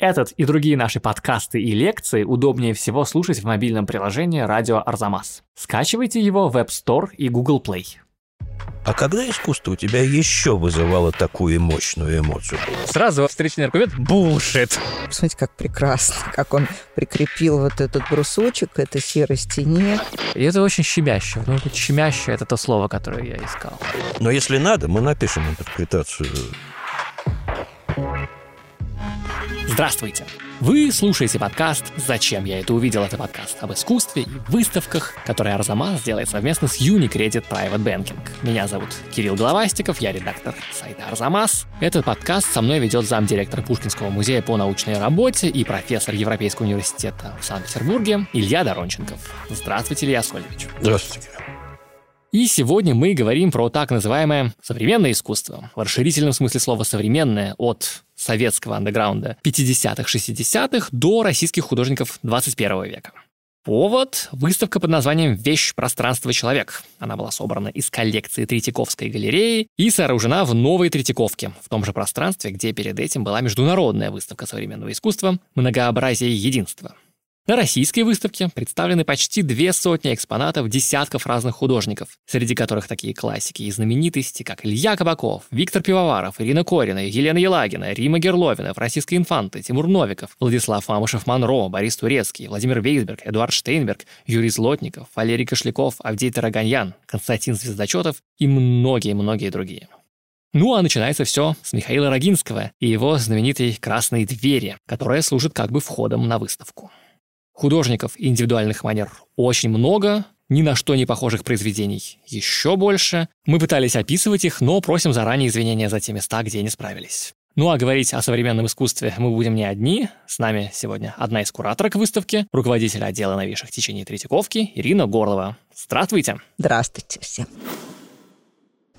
Этот и другие наши подкасты и лекции удобнее всего слушать в мобильном приложении «Радио Арзамас». Скачивайте его в App Store и Google Play. А когда искусство у тебя еще вызывало такую мощную эмоцию? Сразу встречный аргумент – булшит. Посмотрите, как прекрасно, как он прикрепил вот этот брусочек к этой серой стене. И это очень щемяще. Ну, щемяще – это то слово, которое я искал. Но если надо, мы напишем интерпретацию Здравствуйте! Вы слушаете подкаст «Зачем я это увидел?» Это подкаст об искусстве и выставках, который Арзамас делает совместно с Unicredit Private Banking. Меня зовут Кирилл Головастиков, я редактор сайта Арзамас. Этот подкаст со мной ведет замдиректора Пушкинского музея по научной работе и профессор Европейского университета в Санкт-Петербурге Илья Доронченков. Здравствуйте, Илья Сольевич. Здравствуйте. И сегодня мы говорим про так называемое современное искусство. В расширительном смысле слова «современное» от советского андеграунда 50-х, 60-х до российских художников 21 века. Повод – выставка под названием «Вещь, пространство, человек». Она была собрана из коллекции Третьяковской галереи и сооружена в новой Третьяковке, в том же пространстве, где перед этим была международная выставка современного искусства «Многообразие единства». На российской выставке представлены почти две сотни экспонатов десятков разных художников, среди которых такие классики и знаменитости, как Илья Кабаков, Виктор Пивоваров, Ирина Корина, Елена Елагина, Рима Герловина, Франциска Инфанты, Тимур Новиков, Владислав Мамышев-Монро, Борис Турецкий, Владимир Вейсберг, Эдуард Штейнберг, Юрий Злотников, Валерий Кошляков, Авдей Тараганьян, Константин Звездочетов и многие-многие другие. Ну а начинается все с Михаила Рогинского и его знаменитой «Красной двери», которая служит как бы входом на выставку. Художников индивидуальных манер очень много, ни на что не похожих произведений еще больше. Мы пытались описывать их, но просим заранее извинения за те места, где не справились. Ну а говорить о современном искусстве мы будем не одни. С нами сегодня одна из кураторок выставки, руководитель отдела новейших течений Третьяковки Ирина Горлова. Здравствуйте. Здравствуйте всем.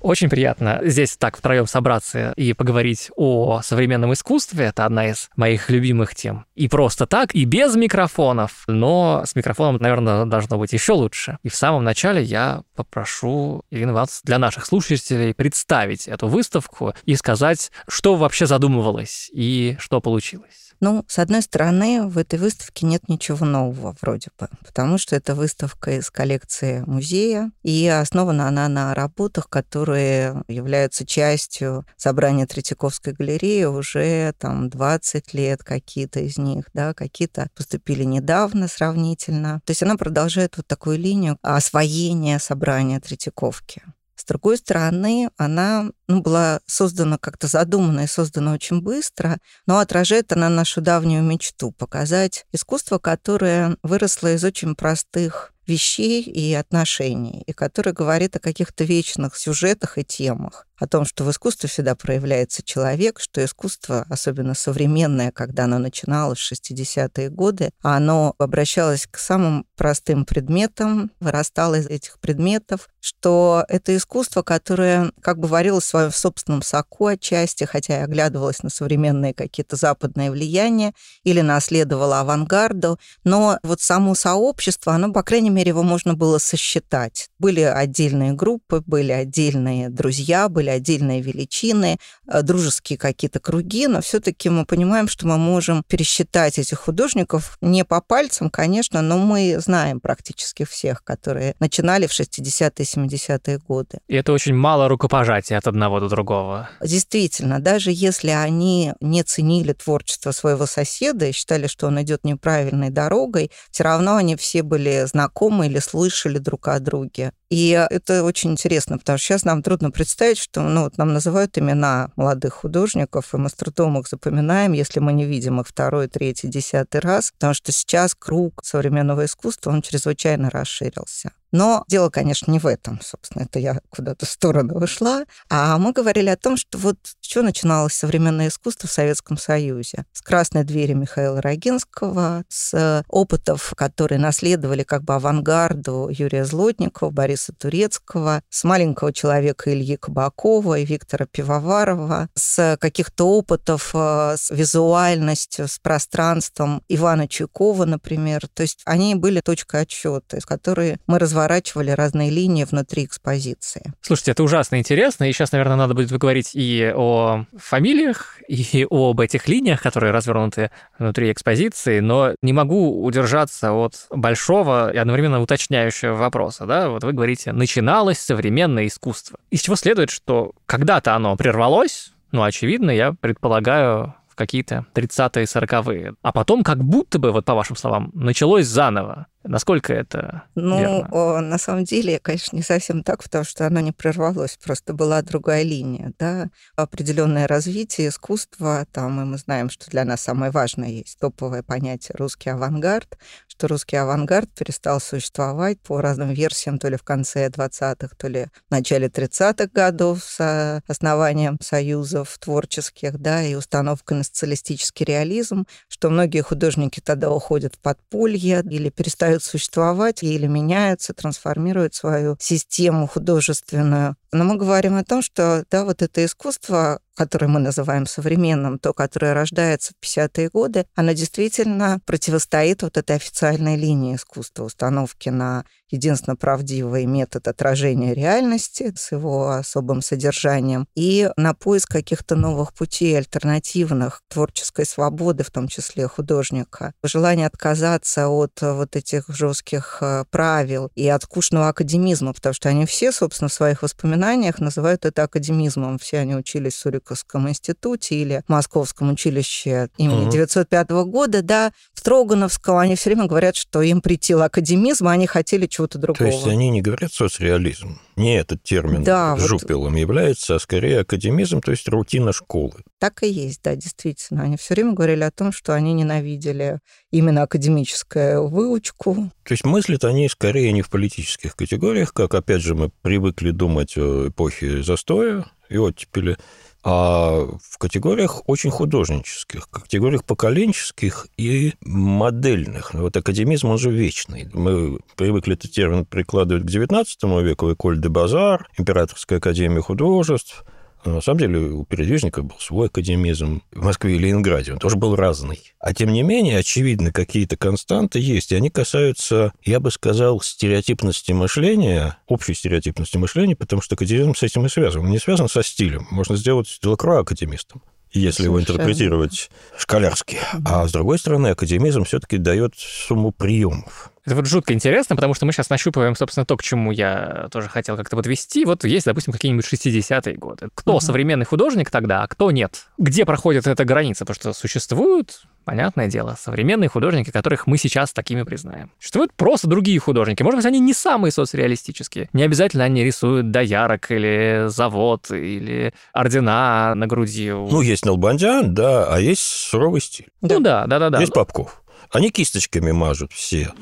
Очень приятно здесь так втроем собраться и поговорить о современном искусстве. Это одна из моих любимых тем. И просто так, и без микрофонов. Но с микрофоном, наверное, должно быть еще лучше. И в самом начале я попрошу Ирину вас для наших слушателей представить эту выставку и сказать, что вообще задумывалось и что получилось. Ну, с одной стороны, в этой выставке нет ничего нового вроде бы, потому что это выставка из коллекции музея, и основана она на работах, которые являются частью собрания Третьяковской галереи уже там 20 лет, какие-то из них, да, какие-то поступили недавно сравнительно. То есть она продолжает вот такую линию освоения собрания Третьяковки. С другой стороны, она ну, была создана как-то задумана и создана очень быстро, но отражает она нашу давнюю мечту показать искусство, которое выросло из очень простых вещей и отношений, и которое говорит о каких-то вечных сюжетах и темах. О том, что в искусстве всегда проявляется человек, что искусство, особенно современное, когда оно начиналось в 60-е годы, оно обращалось к самым простым предметам, вырастало из этих предметов, что это искусство, которое как бы варилось в своем собственном соку отчасти, хотя и оглядывалось на современные какие-то западные влияния или наследовало авангарду, но вот само сообщество, оно, по крайней мере, его можно было сосчитать. Были отдельные группы, были отдельные друзья, были отдельные величины, э, дружеские какие-то круги, но все-таки мы понимаем, что мы можем пересчитать этих художников не по пальцам, конечно, но мы знаем практически всех, которые начинали в 60-е, 70-е годы. И это очень мало рукопожатия от одного до другого. Действительно, даже если они не ценили творчество своего соседа и считали, что он идет неправильной дорогой, все равно они все были знакомы или слышали друг о друге. И это очень интересно, потому что сейчас нам трудно представить, что ну, вот нам называют имена молодых художников, и мы с трудом их запоминаем, если мы не видим их второй, третий, десятый раз, потому что сейчас круг современного искусства, он чрезвычайно расширился. Но дело, конечно, не в этом, собственно, это я куда-то в сторону ушла. А мы говорили о том, что вот что начиналось современное искусство в Советском Союзе. С «Красной двери» Михаила Рогинского, с опытов, которые наследовали как бы авангарду Юрия Злотникова, Бориса Турецкого, с «Маленького человека» Ильи Кабакова и Виктора Пивоварова, с каких-то опытов э, с визуальностью, с пространством Ивана Чуйкова, например. То есть они были точкой отсчета, из которой мы развивали разворачивали разные линии внутри экспозиции. Слушайте, это ужасно интересно, и сейчас, наверное, надо будет поговорить и о фамилиях, и об этих линиях, которые развернуты внутри экспозиции, но не могу удержаться от большого и одновременно уточняющего вопроса. Да? Вот вы говорите, начиналось современное искусство. Из чего следует, что когда-то оно прервалось, ну, очевидно, я предполагаю, в какие-то 30-е, 40-е. А потом как будто бы, вот по вашим словам, началось заново. Насколько это Ну, верно? на самом деле, конечно, не совсем так, потому что оно не прервалось, просто была другая линия, да. Определенное развитие искусства, там, и мы знаем, что для нас самое важное есть топовое понятие русский авангард, что русский авангард перестал существовать по разным версиям, то ли в конце 20-х, то ли в начале 30-х годов с основанием союзов творческих, да, и установкой на социалистический реализм, что многие художники тогда уходят в подполье или перестают существовать или меняются, трансформируют свою систему художественную. Но мы говорим о том, что да, вот это искусство, которое мы называем современным, то, которое рождается в 50-е годы, оно действительно противостоит вот этой официальной линии искусства, установки на единственно правдивый метод отражения реальности с его особым содержанием и на поиск каких-то новых путей, альтернативных творческой свободы, в том числе художника. Желание отказаться от вот этих жестких э, правил и от скучного академизма, потому что они все, собственно, в своих воспоминаниях называют это академизмом. Все они учились в Суриковском институте или Московском училище имени угу. 905 года, да, в Строгановском. Они все время говорят, что им притил академизм, а они хотели чего чего-то другого. То есть они не говорят соцреализм. Не этот термин да, жупелом вот... является, а скорее академизм, то есть рутина школы. Так и есть, да, действительно. Они все время говорили о том, что они ненавидели именно академическую выучку. То есть мыслят они скорее не в политических категориях, как, опять же, мы привыкли думать о эпохе застоя и оттепели, а в категориях очень художнических, категориях поколенческих и модельных. Вот академизм, он же вечный. Мы привыкли этот термин прикладывать к XIX веку, Эколь де Базар, Императорская академия художеств – на самом деле у передвижника был свой академизм в Москве и Ленинграде, он тоже был разный. А тем не менее, очевидно, какие-то константы есть, и они касаются, я бы сказал, стереотипности мышления, общей стереотипности мышления, потому что академизм с этим и связан. Он не связан со стилем. Можно сделать Делакруа академистом если Совершенно. его интерпретировать школярски. А с другой стороны, академизм все-таки дает сумму приемов. Это вот жутко интересно, потому что мы сейчас нащупываем, собственно, то, к чему я тоже хотел как-то подвести. Вот есть, допустим, какие-нибудь 60-е годы. Кто угу. современный художник тогда, а кто нет? Где проходит эта граница? Потому что существуют понятное дело, современные художники, которых мы сейчас такими признаем. Существуют просто другие художники. Может быть, они не самые соцреалистические. Не обязательно они рисуют доярок или завод, или ордена на груди. Ну, есть Налбандян, да, а есть суровый стиль. Ну да, да, да. да. Есть Попков. Они кисточками мажут все.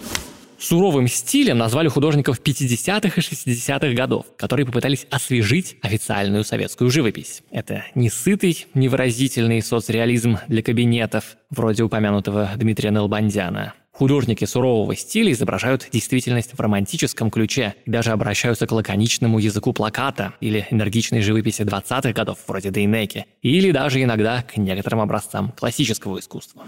Суровым стилем назвали художников 50-х и 60-х годов, которые попытались освежить официальную советскую живопись. Это не сытый, невыразительный соцреализм для кабинетов, вроде упомянутого Дмитрия Нелбандяна. Художники сурового стиля изображают действительность в романтическом ключе и даже обращаются к лаконичному языку плаката или энергичной живописи 20-х годов, вроде Дейнеки, или даже иногда к некоторым образцам классического искусства.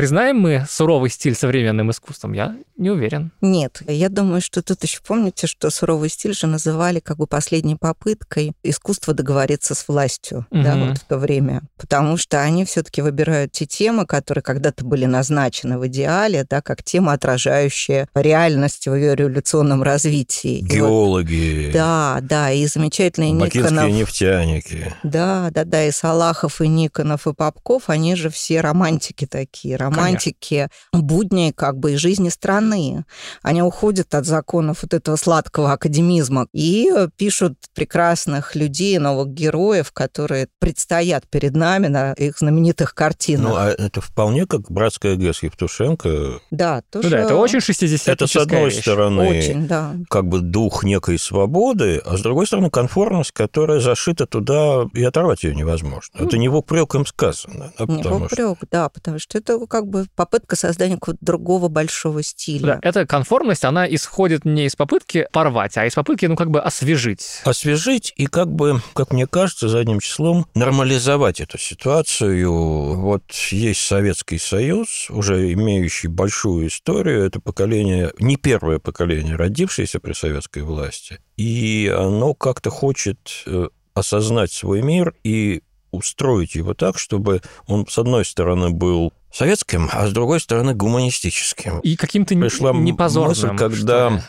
Признаем мы суровый стиль современным искусством? Я не уверен. Нет, я думаю, что тут еще помните, что суровый стиль же называли как бы последней попыткой искусства договориться с властью, угу. да, вот в то время. Потому что они все-таки выбирают те темы, которые когда-то были назначены в идеале, да, как темы, отражающие реальность в ее революционном развитии. Геологи. вот, да, да, и замечательные Никонов. нефтяники. Да, да, да, и Салахов, и Никонов, и Попков, они же все романтики такие, романтики Конечно. будней как бы и жизни страны. Они уходят от законов вот этого сладкого академизма и пишут прекрасных людей, новых героев, которые предстоят перед нами на их знаменитых картинах. Ну, а это вполне как «Братская ГЭС» Евтушенко. Да, тоже... Ну, да, это очень 60 Это, с одной вещь. стороны, очень, да. как бы дух некой свободы, а с другой стороны, конформность, которая зашита туда, и оторвать ее невозможно. Это не в упрек им сказано. Да, не в упрек, что... да, потому что это как как бы попытка создания какого-то другого большого стиля. Да, эта конформность, она исходит не из попытки порвать, а из попытки, ну, как бы освежить. Освежить и как бы, как мне кажется, задним числом нормализовать эту ситуацию. Вот есть Советский Союз, уже имеющий большую историю. Это поколение, не первое поколение, родившееся при советской власти. И оно как-то хочет э, осознать свой мир и устроить его так, чтобы он, с одной стороны, был советским, а с другой стороны, гуманистическим. И каким-то Пришла непозорным. Мысль, когда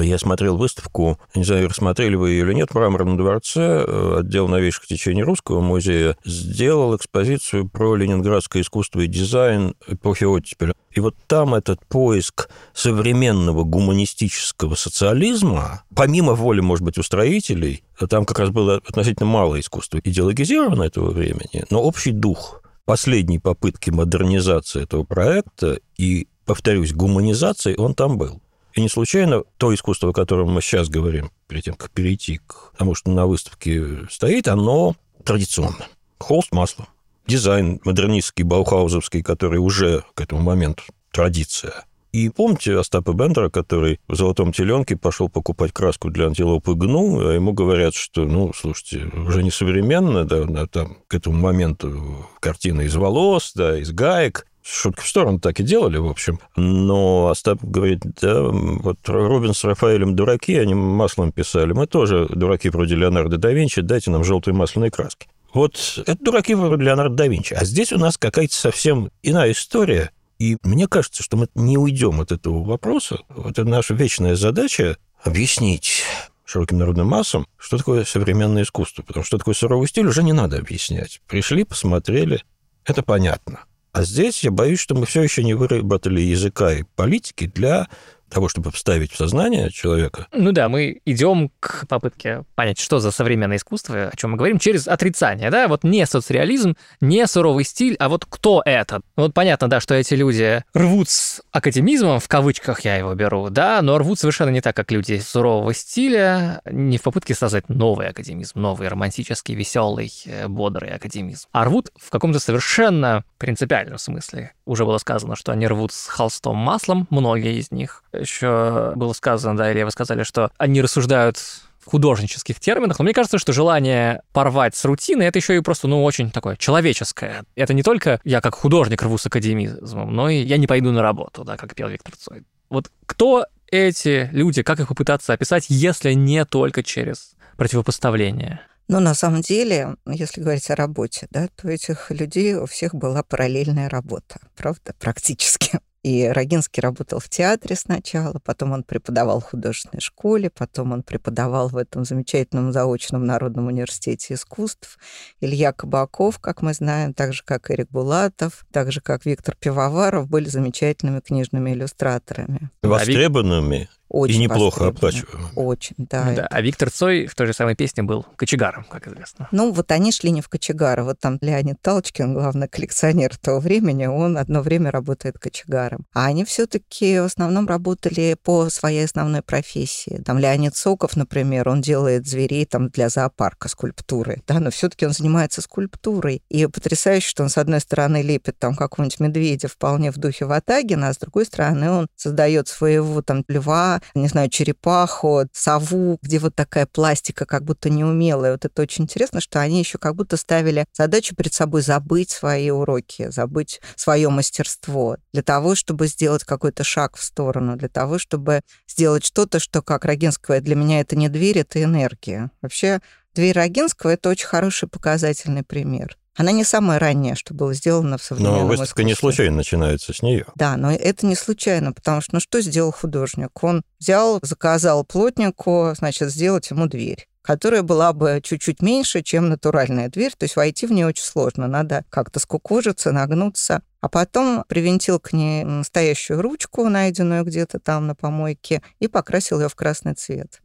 я смотрел выставку, не знаю, рассмотрели вы ее или нет, в Мраморном дворце, э, отдел новейших течений Русского музея сделал экспозицию про ленинградское искусство и дизайн эпохи оттепели. И вот там этот поиск современного гуманистического социализма, помимо воли, может быть, устроителей, там как раз было относительно мало искусства идеологизировано этого времени, но общий дух последней попытки модернизации этого проекта и, повторюсь, гуманизации, он там был. И не случайно то искусство, о котором мы сейчас говорим, перед тем, как перейти к тому, что на выставке стоит, оно традиционно. Холст, масло. Дизайн модернистский, баухаузовский, который уже к этому моменту традиция. И помните Остапа Бендера, который в «Золотом теленке» пошел покупать краску для антилопы гну, а ему говорят, что, ну, слушайте, уже не современно, да, там, к этому моменту картина из волос, да, из гаек, шутки в сторону так и делали, в общем. Но Остап говорит, да, вот Рубин с Рафаэлем дураки, они маслом писали. Мы тоже дураки вроде Леонардо да Винчи, дайте нам желтые масляные краски. Вот это дураки вроде Леонардо да Винчи. А здесь у нас какая-то совсем иная история. И мне кажется, что мы не уйдем от этого вопроса. Это наша вечная задача объяснить широким народным массам, что такое современное искусство. Потому что такое суровый стиль уже не надо объяснять. Пришли, посмотрели, это понятно. А здесь я боюсь, что мы все еще не выработали языка и политики для того, чтобы вставить в сознание человека. Ну да, мы идем к попытке понять, что за современное искусство, о чем мы говорим, через отрицание, да, вот не соцреализм, не суровый стиль, а вот кто это? Вот понятно, да, что эти люди рвут с академизмом, в кавычках я его беру, да, но рвут совершенно не так, как люди сурового стиля, не в попытке создать новый академизм, новый романтический, веселый, э, бодрый академизм, а рвут в каком-то совершенно принципиальном смысле. Уже было сказано, что они рвут с холстом маслом, многие из них, еще было сказано, да, или вы сказали, что они рассуждают в художнических терминах, но мне кажется, что желание порвать с рутиной это еще и просто, ну, очень такое человеческое. Это не только я как художник рву с академизмом, но и я не пойду на работу, да, как пел Виктор Цой. Вот кто эти люди, как их попытаться описать, если не только через противопоставление? Но на самом деле, если говорить о работе, да, то этих людей у всех была параллельная работа, правда, практически. И Рогинский работал в театре сначала, потом он преподавал в художественной школе, потом он преподавал в этом замечательном заочном Народном университете искусств. Илья Кабаков, как мы знаем, так же, как Эрик Булатов, так же, как Виктор Пивоваров, были замечательными книжными иллюстраторами. Востребованными очень и неплохо оплачиваемым. Очень, да. да. А Виктор Цой в той же самой песне был кочегаром, как известно. Ну, вот они шли не в кочегара. Вот там Леонид Талочкин, главный коллекционер того времени, он одно время работает кочегаром. А они все таки в основном работали по своей основной профессии. Там Леонид Соков, например, он делает зверей там для зоопарка, скульптуры, да, но все таки он занимается скульптурой. И потрясающе, что он, с одной стороны, лепит там какого-нибудь медведя вполне в духе Ватагина, а с другой стороны, он создает своего там льва, не знаю, черепаху, сову, где вот такая пластика как будто неумелая. Вот это очень интересно, что они еще как будто ставили задачу перед собой забыть свои уроки, забыть свое мастерство для того, чтобы сделать какой-то шаг в сторону, для того, чтобы сделать что-то, что, как Рогинского, для меня это не дверь, это энергия. Вообще, дверь Рогинского — это очень хороший показательный пример. Она не самая ранняя, что было сделано в современном Но выставка искусстве. не случайно начинается с нее. Да, но это не случайно, потому что ну что сделал художник? Он взял, заказал плотнику, значит, сделать ему дверь которая была бы чуть-чуть меньше, чем натуральная дверь, то есть войти в нее очень сложно, надо как-то скукожиться, нагнуться. А потом привинтил к ней настоящую ручку, найденную где-то там на помойке, и покрасил ее в красный цвет.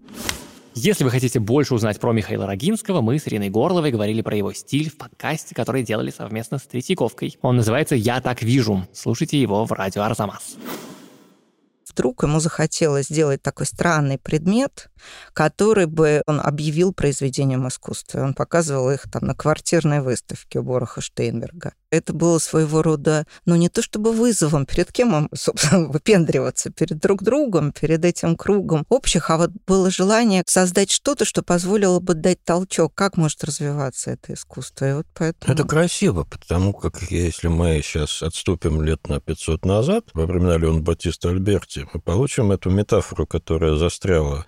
Если вы хотите больше узнать про Михаила Рогинского, мы с Ириной Горловой говорили про его стиль в подкасте, который делали совместно с Третьяковкой. Он называется «Я так вижу». Слушайте его в радио Арзамас вдруг ему захотелось сделать такой странный предмет, который бы он объявил произведением искусства. Он показывал их там на квартирной выставке у Бороха Штейнберга. Это было своего рода, ну, не то чтобы вызовом, перед кем им, собственно, выпендриваться, перед друг другом, перед этим кругом общих, а вот было желание создать что-то, что позволило бы дать толчок, как может развиваться это искусство. И вот поэтому... Это красиво, потому как если мы сейчас отступим лет на 500 назад, во времена Леона Батиста Альберти, мы получим эту метафору, которая застряла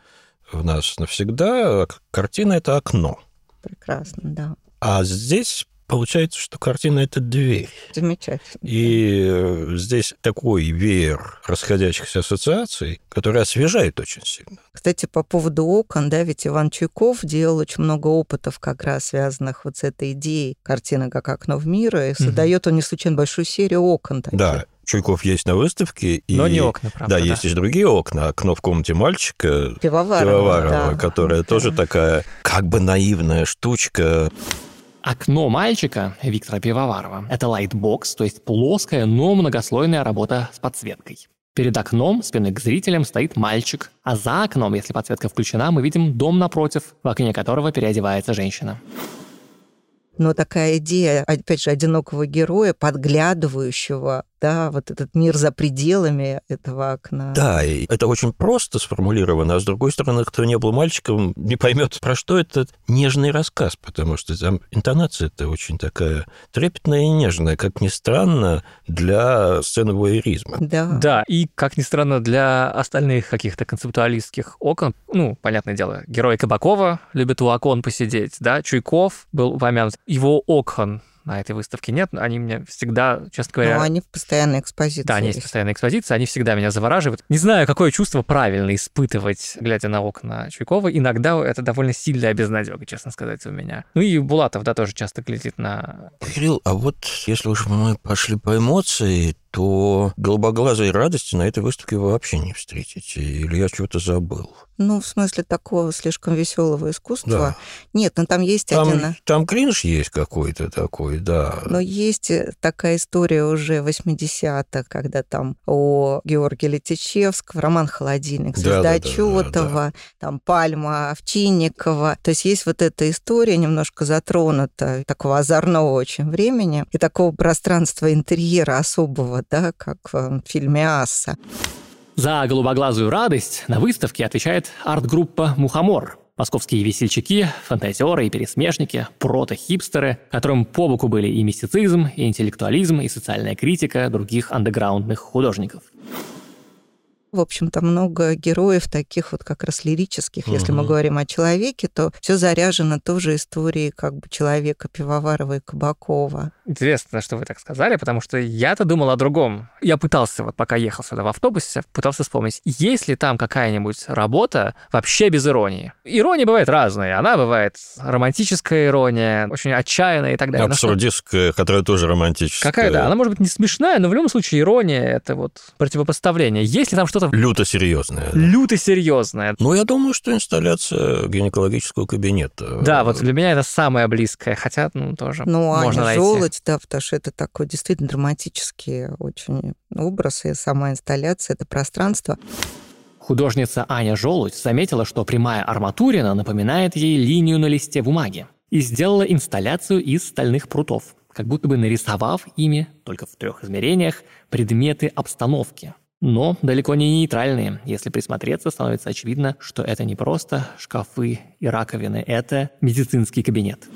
в нас навсегда. Картина — это окно. Прекрасно, да. А здесь Получается, что картина – это дверь. Замечательно. И э, здесь такой веер расходящихся ассоциаций, который освежает очень сильно. Кстати, по поводу окон, да, ведь Иван Чуйков делал очень много опытов как раз связанных вот с этой идеей картины как окно в мир, и создает он не случайно большую серию окон. Таких. Да, Чуйков есть на выставке. И, Но не окна, правда. Да, да, есть и другие окна. Окно в комнате мальчика Пивоварова, Пивоварова да. которая да. тоже такая как бы наивная штучка. Окно мальчика Виктора Пивоварова – это лайтбокс, то есть плоская, но многослойная работа с подсветкой. Перед окном, спиной к зрителям, стоит мальчик, а за окном, если подсветка включена, мы видим дом напротив, в окне которого переодевается женщина. Но такая идея, опять же, одинокого героя, подглядывающего да, вот этот мир за пределами этого окна. Да, и это очень просто сформулировано, а с другой стороны, кто не был мальчиком, не поймет, про что этот нежный рассказ, потому что там интонация-то очень такая трепетная и нежная, как ни странно, для сцены воеризма. Да. Да, и, как ни странно, для остальных каких-то концептуалистских окон, ну, понятное дело, герой Кабакова любит у окон посидеть, да, Чуйков был упомянут, его окон на этой выставке нет. Они меня всегда, честно говоря... Но они в постоянной экспозиции. Да, они есть в постоянной экспозиции, они всегда меня завораживают. Не знаю, какое чувство правильно испытывать, глядя на окна Чуйкова. Иногда это довольно сильная безнадега, честно сказать, у меня. Ну и Булатов, да, тоже часто глядит на... Кирилл, а вот если уж мы пошли по эмоции, то голубоглазой радости на этой выставке вы вообще не встретите. Или я чего-то забыл? Ну, в смысле такого слишком веселого искусства. Да. Нет, ну там есть там, один... Там кринж есть какой-то такой, да. Но есть э, такая история уже 80-х, когда там о Георгии Летичевском, роман «Холодильник», Звезда да, да, Чётова, да, да. там Пальма Овчинникова. То есть есть вот эта история, немножко затронута, такого озорного очень времени и такого пространства интерьера особого, да, как в фильме «Асса». За голубоглазую радость на выставке отвечает арт-группа «Мухомор», Московские весельчаки, фантазеры и пересмешники, прото-хипстеры, которым по боку были и мистицизм, и интеллектуализм, и социальная критика других андеграундных художников. В общем-то, много героев таких вот как раз лирических. Если мы говорим о человеке, то все заряжено тоже историей как бы человека Пивоварова и Кабакова. Интересно, что вы так сказали, потому что я-то думал о другом. Я пытался, вот пока ехал сюда в автобусе, пытался вспомнить, есть ли там какая-нибудь работа вообще без иронии. Ирония бывает разная. Она бывает романтическая ирония, очень отчаянная и так далее. Абсурдистская, которая тоже романтическая. Какая, да. Она может быть не смешная, но в любом случае ирония — это вот противопоставление. Есть ли там что-то что-то... Люто серьезное. Да. Люто серьезное. Ну, я думаю, что инсталляция гинекологического кабинета. Да, вот для меня это самое близкое, хотя, ну, тоже ну, можно Аня найти. Золоть, да, потому что это такой действительно драматический очень образ, и сама инсталляция, это пространство. Художница Аня Желудь заметила, что прямая арматурина напоминает ей линию на листе бумаги и сделала инсталляцию из стальных прутов, как будто бы нарисовав ими, только в трех измерениях, предметы обстановки – но далеко не нейтральные. Если присмотреться, становится очевидно, что это не просто шкафы и раковины, это медицинский кабинет.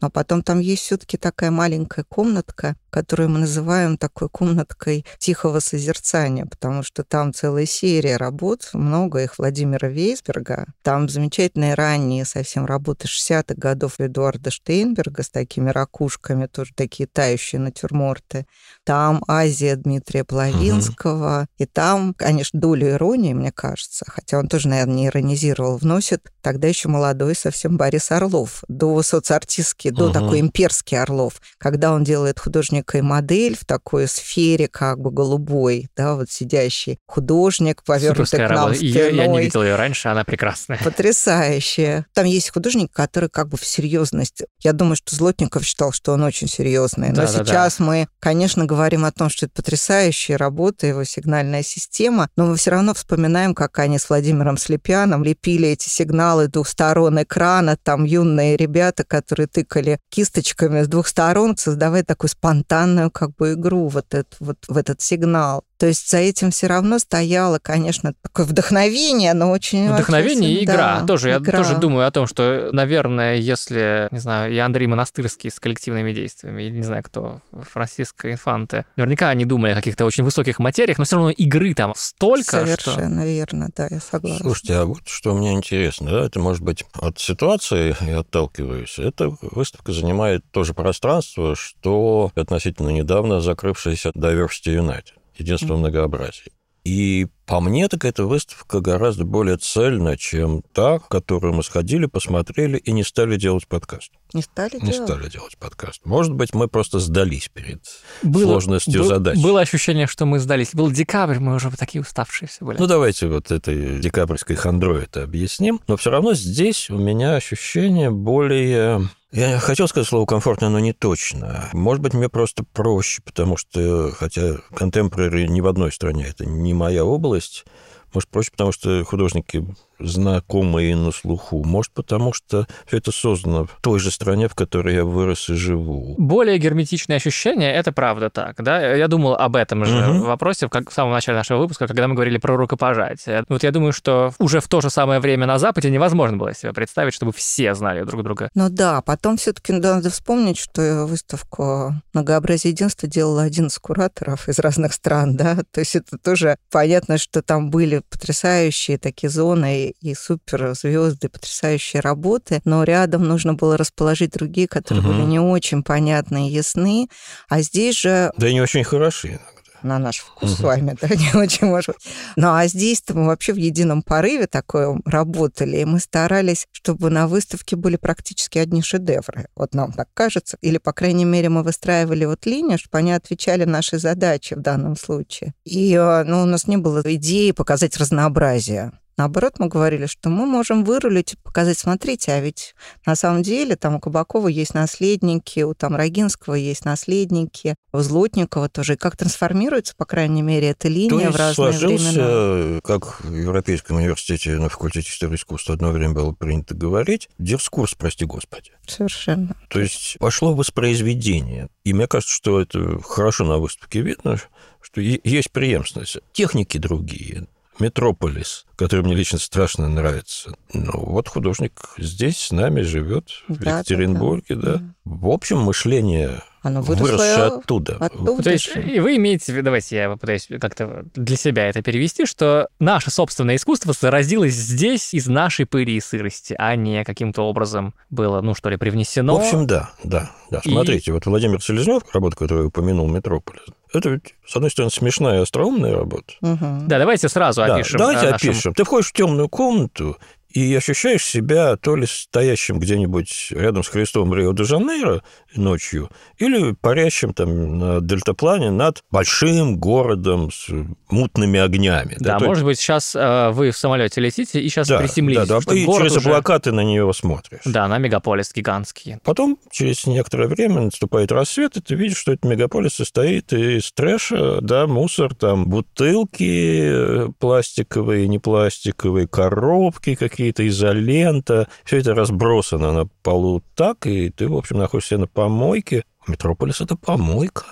Но потом там есть все-таки такая маленькая комнатка, которую мы называем такой комнаткой тихого созерцания, потому что там целая серия работ, много их Владимира Вейсберга. Там замечательные ранние совсем работы 60-х годов Эдуарда Штейнберга с такими ракушками, тоже такие тающие натюрморты. Там Азия Дмитрия Плавинского. Угу. И там, конечно, долю иронии, мне кажется, хотя он тоже, наверное, не иронизировал, вносит тогда еще молодой совсем Борис Орлов, до соцартистский, до угу. такой имперский Орлов, когда он делает художник некая модель в такой сфере как бы голубой, да, вот сидящий художник, повернутый к нам. Ее, я не видел ее раньше, она прекрасная. Потрясающая. Там есть художник, который как бы в серьезность. Я думаю, что Злотников считал, что он очень серьезный. Но да, сейчас да, да. мы, конечно, говорим о том, что это потрясающая работа, его сигнальная система, но мы все равно вспоминаем, как они с Владимиром Слепяном лепили эти сигналы двух сторон экрана, там юные ребята, которые тыкали кисточками с двух сторон, создавая такую спонтанную как бы игру вот, этот, вот в этот сигнал. То есть за этим все равно стояло, конечно, такое вдохновение, но очень... Вдохновение очень, и игра. Да, тоже, игра. Я тоже думаю о том, что, наверное, если, не знаю, и Андрей Монастырский с коллективными действиями, или не знаю кто, Франциско Инфанте, наверняка они думали о каких-то очень высоких материях, но все равно игры там столько, Совершенно что... верно, да, я согласна. Слушайте, а вот что мне интересно, да, это может быть от ситуации я отталкиваюсь. Эта выставка занимает тоже пространство, что относительно недавно закрывшаяся Diversity United единство в многообразии. И по мне, так эта выставка гораздо более цельна, чем та, в которую мы сходили, посмотрели и не стали делать подкаст. Не стали не делать? Не стали делать подкаст. Может быть, мы просто сдались перед было, сложностью был, задач. Было ощущение, что мы сдались. Был декабрь, мы уже такие уставшие все были. Ну, давайте вот этой декабрьской хандрой это объясним. Но все равно здесь у меня ощущение более я хотел сказать слово комфортно, но не точно. Может быть, мне просто проще, потому что, хотя контемпорари ни в одной стране, это не моя область, может, проще, потому что художники знакомые на слуху. Может, потому что все это создано в той же стране, в которой я вырос и живу. Более герметичные ощущения, это правда так, да? Я думал об этом же угу. вопросе как в самом начале нашего выпуска, когда мы говорили про рукопожатие. Вот я думаю, что уже в то же самое время на Западе невозможно было себе представить, чтобы все знали друг друга. Ну да, потом все-таки надо вспомнить, что выставку «Многообразие единства» делало один из кураторов из разных стран, да? То есть это тоже понятно, что там были потрясающие такие зоны и суперзвезды, потрясающие работы, но рядом нужно было расположить другие, которые угу. были не очень понятны и ясны. А здесь же... Да и не очень хороши на наш вкус угу. с вами, да, не очень может быть. Ну, а здесь-то мы вообще в едином порыве такое работали, и мы старались, чтобы на выставке были практически одни шедевры. Вот нам так кажется. Или, по крайней мере, мы выстраивали вот линию, чтобы они отвечали нашей задаче в данном случае. И э, ну, у нас не было идеи показать разнообразие. Наоборот, мы говорили, что мы можем вырулить и показать, смотрите, а ведь на самом деле там у Кабакова есть наследники, у там Рогинского есть наследники, у Злотникова тоже. И как трансформируется, по крайней мере, эта линия То есть в разные сложился, времена. как в Европейском университете на факультете истории искусства одно время было принято говорить, дискурс, прости господи. Совершенно. То есть пошло воспроизведение. И мне кажется, что это хорошо на выставке видно, что есть преемственность. Техники другие, Метрополис, который мне лично страшно нравится. Ну, вот художник здесь с нами живет, в да, Екатеринбурге, да. да. В общем, мышление оно выросло оттуда. оттуда. То есть и вы имеете, давайте я попытаюсь как-то для себя это перевести, что наше собственное искусство зародилось здесь из нашей пыли и сырости, а не каким-то образом было, ну что ли, привнесено. В общем, да, да, да. Смотрите, и... вот Владимир Селезнев, работа, которую упомянул, «Метрополис», это ведь, с одной стороны, смешная и остроумная работа. Угу. Да, давайте сразу да, опишем. Давайте нашем... опишем. Ты входишь в темную комнату, и ощущаешь себя то ли стоящим где-нибудь рядом с Христом Рио-де-Жанейро ночью, или парящим там на дельтаплане над большим городом с мутными огнями. Да, да может быть, сейчас э, вы в самолете летите и сейчас да, приземлитесь. Да, да, и через уже... облака ты на нее смотришь. Да, на мегаполис гигантский. Потом, через некоторое время, наступает рассвет, и ты видишь, что этот мегаполис состоит из трэша, да, мусор, там бутылки пластиковые, не пластиковые, коробки какие какие-то изолента, все это разбросано на полу так, и ты, в общем, находишься на помойке. Метрополис – это помойка.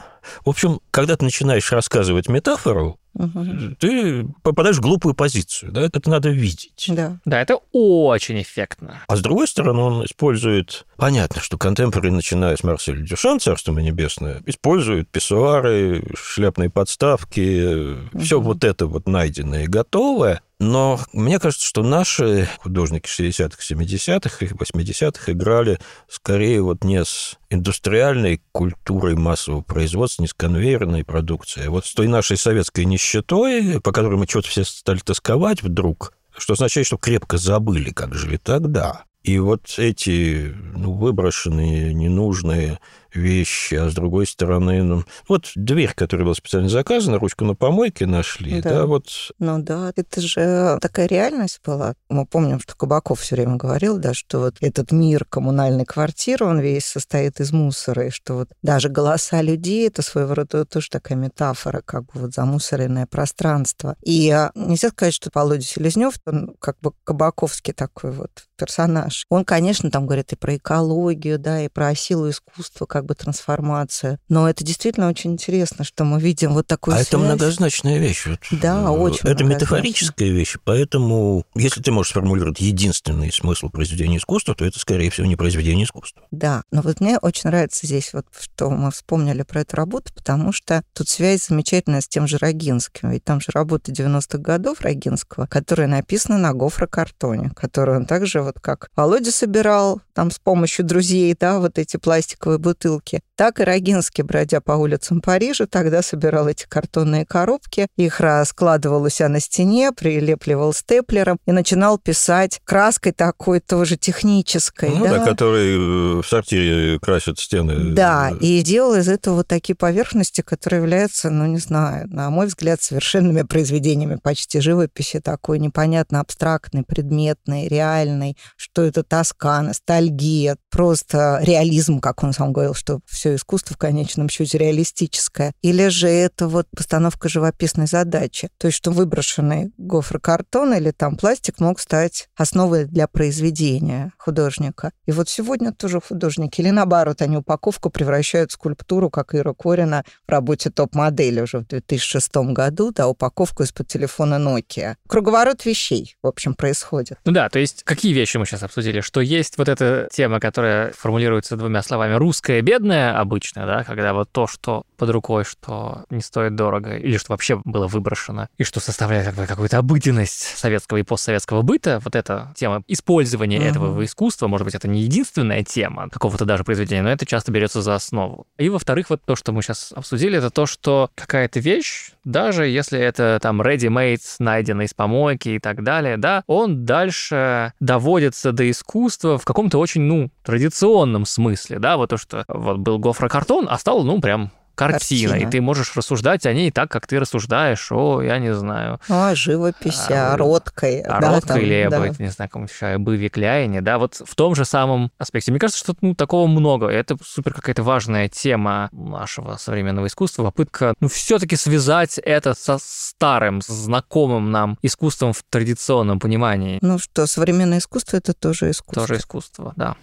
В общем, когда ты начинаешь рассказывать метафору, угу. ты попадаешь в глупую позицию. Да? Это надо видеть. Да. да, это очень эффектно. А с другой стороны, он использует... Понятно, что контемпорари, начиная с Марселя Дюшан, Царство Небесное, используют писсуары, шляпные подставки, угу. все вот это вот найденное и готовое. Но мне кажется, что наши художники 60-х, 70-х и 80-х играли скорее вот не с индустриальной культурой массового производства, не с конвейерной продукцией, а вот с той нашей советской нищетой, по которой мы что-то все стали тосковать вдруг, что означает, что крепко забыли, как жили тогда. И вот эти ну, выброшенные, ненужные вещи, а с другой стороны, ну, вот дверь, которая была специально заказана, ручку на помойке нашли, да, да вот. Ну да, это же такая реальность была. Мы помним, что Кабаков все время говорил, да, что вот этот мир коммунальной квартиры, он весь состоит из мусора, и что вот даже голоса людей, это своего рода тоже такая метафора, как бы вот замусоренное пространство. И а, нельзя сказать, что Володя Селезнев, он как бы кабаковский такой вот персонаж. Он, конечно, там говорит и про экологию, да, и про силу искусства, как бы трансформацию. Но это действительно очень интересно, что мы видим вот такую А связь. это многозначная вещь. Вот. Да, очень Это метафорическая вещь, поэтому если ты можешь сформулировать единственный смысл произведения искусства, то это, скорее всего, не произведение искусства. Да, но вот мне очень нравится здесь вот, что мы вспомнили про эту работу, потому что тут связь замечательная с тем же Рогинским. Ведь там же работа 90-х годов Рогинского, которая написана на гофрокартоне, которую он также вот как Володя собирал там с помощью друзей, да, вот эти пластиковые бутылки, так и Рогинский, бродя по улицам Парижа, тогда собирал эти картонные коробки, их раскладывал у себя на стене, прилепливал степлером и начинал писать краской такой тоже технической. Ну да, да который э, в сортире красят стены. Да, и делал из этого вот такие поверхности, которые являются, ну, не знаю, на мой взгляд, совершенными произведениями почти живописи, такой непонятно абстрактный, предметный, реальный, что это тоска, ностальгия, просто реализм, как он сам говорил, что все искусство в конечном счете реалистическое. Или же это вот постановка живописной задачи. То есть, что выброшенный гофрокартон или там пластик мог стать основой для произведения художника. И вот сегодня тоже художники, или наоборот, они упаковку превращают в скульптуру, как Ира Корина в работе топ-модели уже в 2006 году, да, упаковку из-под телефона Nokia. Круговорот вещей, в общем, происходит. Ну да, то есть какие вещи мы сейчас обсудили? Что есть вот эта тема, которая формулируется двумя словами. «русская бедная» обычно, да, когда вот то, что под рукой, что не стоит дорого, или что вообще было выброшено, и что составляет как бы какую-то обыденность советского и постсоветского быта, вот эта тема использования uh-huh. этого в искусство, может быть, это не единственная тема какого-то даже произведения, но это часто берется за основу. И во-вторых, вот то, что мы сейчас обсудили, это то, что какая-то вещь, даже если это там ready-made, найденный из помойки и так далее, да, он дальше доводится до искусства в каком-то очень, ну, традиционном смысле, да, вот то, что вот был гофрокартон, а стал, ну, прям картина, картина, и ты можешь рассуждать о ней так, как ты рассуждаешь о, я не знаю... О живописи, о, о родкой. О да, родкой или да. об, не знаю, каком еще, об Викляине, да, вот в том же самом аспекте. Мне кажется, что ну, такого много. Это супер какая-то важная тема нашего современного искусства, попытка, ну, все-таки связать это со старым, знакомым нам искусством в традиционном понимании. Ну что, современное искусство — это тоже искусство. Тоже искусство, да.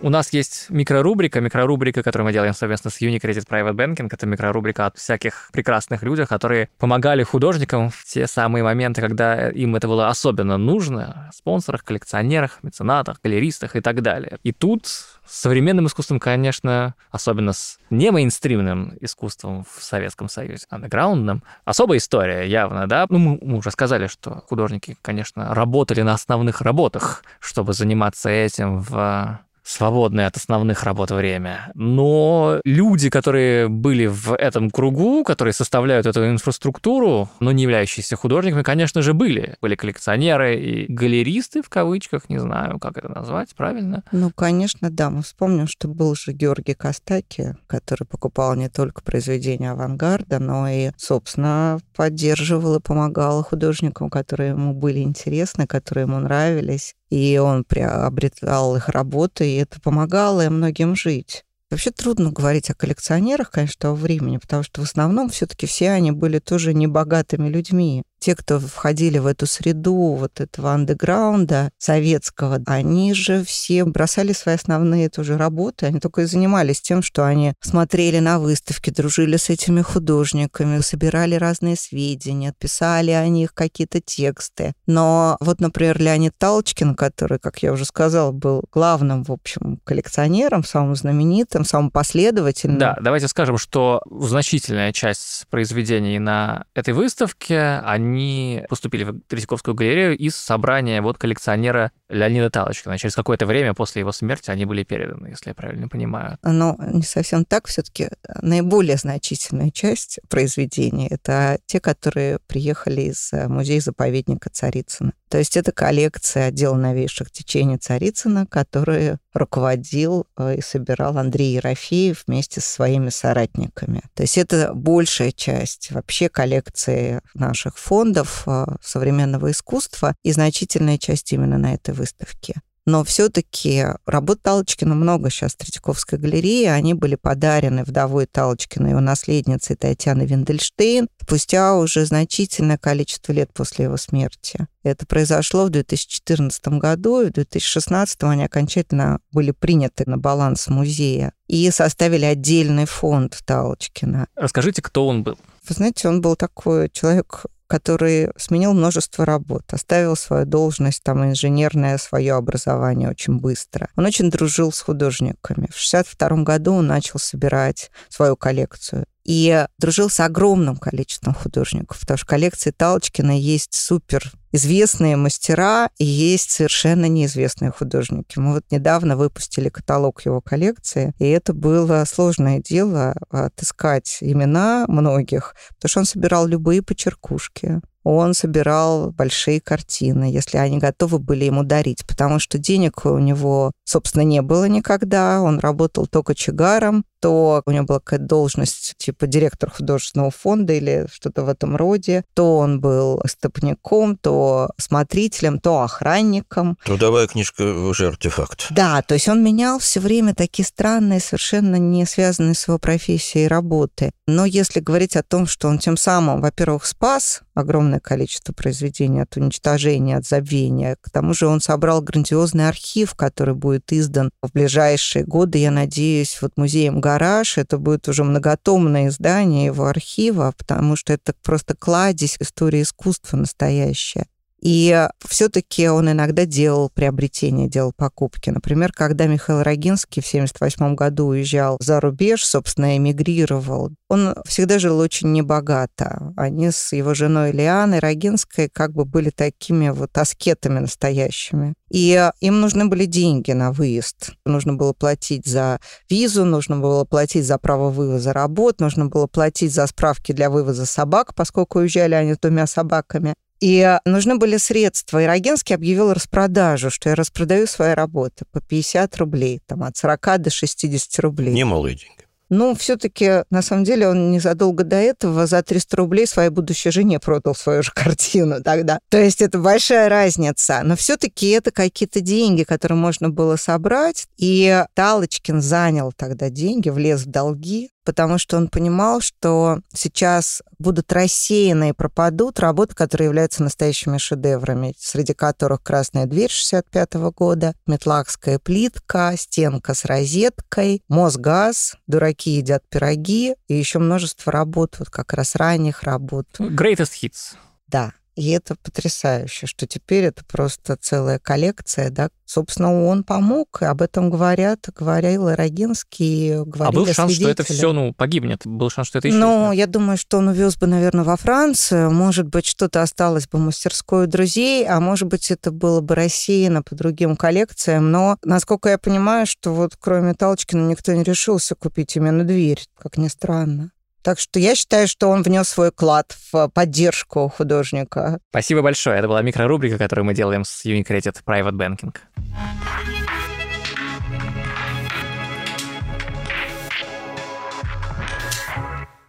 У нас есть микрорубрика, микрорубрика, которую мы делаем совместно с Unicredit Private Banking. Это микрорубрика от всяких прекрасных людей, которые помогали художникам в те самые моменты, когда им это было особенно нужно. Спонсорах, коллекционерах, меценатах, галеристах и так далее. И тут с современным искусством, конечно, особенно с не мейнстримным искусством в Советском Союзе, андеграундным, особая история явно, да. Ну, мы, мы уже сказали, что художники, конечно, работали на основных работах, чтобы заниматься этим в свободное от основных работ время. Но люди, которые были в этом кругу, которые составляют эту инфраструктуру, но не являющиеся художниками, конечно же, были. Были коллекционеры и галеристы, в кавычках, не знаю, как это назвать правильно. Ну, конечно, да. Мы вспомним, что был же Георгий Костаки, который покупал не только произведения авангарда, но и, собственно, поддерживал и помогал художникам, которые ему были интересны, которые ему нравились и он приобретал их работы, и это помогало им многим жить. Вообще трудно говорить о коллекционерах, конечно, того времени, потому что в основном все-таки все они были тоже небогатыми людьми те, кто входили в эту среду вот этого андеграунда советского, они же все бросали свои основные тоже работы, они только и занимались тем, что они смотрели на выставки, дружили с этими художниками, собирали разные сведения, писали о них какие-то тексты. Но вот, например, Леонид Талочкин, который, как я уже сказала, был главным, в общем, коллекционером, самым знаменитым, самым последовательным. Да, давайте скажем, что значительная часть произведений на этой выставке, они они поступили в Третьяковскую галерею из собрания вот коллекционера Леонида Талочкина. Через какое-то время после его смерти они были переданы, если я правильно понимаю. Но не совсем так. Все-таки наиболее значительная часть произведений — это те, которые приехали из э, музея-заповедника Царицына. То есть это коллекция отдела новейших течений Царицына, которые руководил э, и собирал Андрей Ерофеев вместе со своими соратниками. То есть это большая часть вообще коллекции наших фондов э, современного искусства и значительная часть именно на этой выставке. Но все-таки работ Талочкина много сейчас в Третьяковской галерее. Они были подарены вдовой Талочкина и его наследницей Татьяной Виндельштейн спустя уже значительное количество лет после его смерти. Это произошло в 2014 году, и в 2016 они окончательно были приняты на баланс музея и составили отдельный фонд Талочкина. Расскажите, кто он был? Вы знаете, он был такой человек который сменил множество работ, оставил свою должность, там, инженерное свое образование очень быстро. Он очень дружил с художниками. В 1962 году он начал собирать свою коллекцию и дружил с огромным количеством художников, потому что в коллекции Талочкина есть супер известные мастера и есть совершенно неизвестные художники. Мы вот недавно выпустили каталог его коллекции, и это было сложное дело отыскать имена многих, потому что он собирал любые почеркушки, он собирал большие картины, если они готовы были ему дарить, потому что денег у него, собственно, не было никогда. Он работал только чигаром, то у него была какая-то должность типа директор художественного фонда или что-то в этом роде, то он был стопником, то смотрителем, то охранником. Трудовая книжка уже артефакт. Да, то есть он менял все время такие странные, совершенно не связанные с его профессией работы. Но если говорить о том, что он тем самым, во-первых, спас огромное количество произведений от уничтожения, от забвения, к тому же он собрал грандиозный архив, который будет издан в ближайшие годы, я надеюсь, вот музеем гараж. Это будет уже многотомное издание его архива, потому что это просто кладезь истории искусства настоящая. И все-таки он иногда делал приобретения, делал покупки. Например, когда Михаил Рогинский в 1978 году уезжал за рубеж, собственно, эмигрировал, он всегда жил очень небогато. Они с его женой Лианой Рогинской как бы были такими вот аскетами настоящими. И им нужны были деньги на выезд. Нужно было платить за визу, нужно было платить за право вывоза работ, нужно было платить за справки для вывоза собак, поскольку уезжали они с двумя собаками. И нужны были средства. И Рогенский объявил распродажу, что я распродаю свои работы по 50 рублей, там, от 40 до 60 рублей. Немалые деньги. Ну, все-таки, на самом деле, он незадолго до этого за 300 рублей своей будущей жене продал свою же картину тогда. То есть это большая разница. Но все-таки это какие-то деньги, которые можно было собрать. И Талочкин занял тогда деньги, влез в долги потому что он понимал, что сейчас будут рассеяны и пропадут работы, которые являются настоящими шедеврами, среди которых «Красная дверь» 65 года, «Метлахская плитка», «Стенка с розеткой», «Мосгаз», «Дураки едят пироги» и еще множество работ, вот как раз ранних работ. Greatest hits. Да, и это потрясающе, что теперь это просто целая коллекция, да. Собственно, он помог, и об этом говорят, говорил Рогинский, говорили А был шанс, свидетели. что это все, ну, погибнет? Был шанс, что это исчезнет? Ну, я думаю, что он увез бы, наверное, во Францию. Может быть, что-то осталось бы мастерской у друзей, а может быть, это было бы рассеяно по другим коллекциям. Но, насколько я понимаю, что вот кроме Талочкина никто не решился купить именно дверь, как ни странно. Так что я считаю, что он внес свой вклад в поддержку художника. Спасибо большое. Это была микрорубрика, которую мы делаем с Unicredit Private Banking.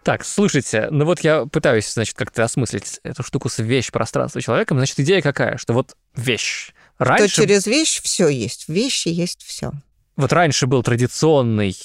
Так, слушайте, ну вот я пытаюсь, значит, как-то осмыслить эту штуку с вещь пространства человека. Значит, идея какая? Что вот вещь. Раньше... То через вещь все есть. В вещи есть все. Вот раньше был традиционный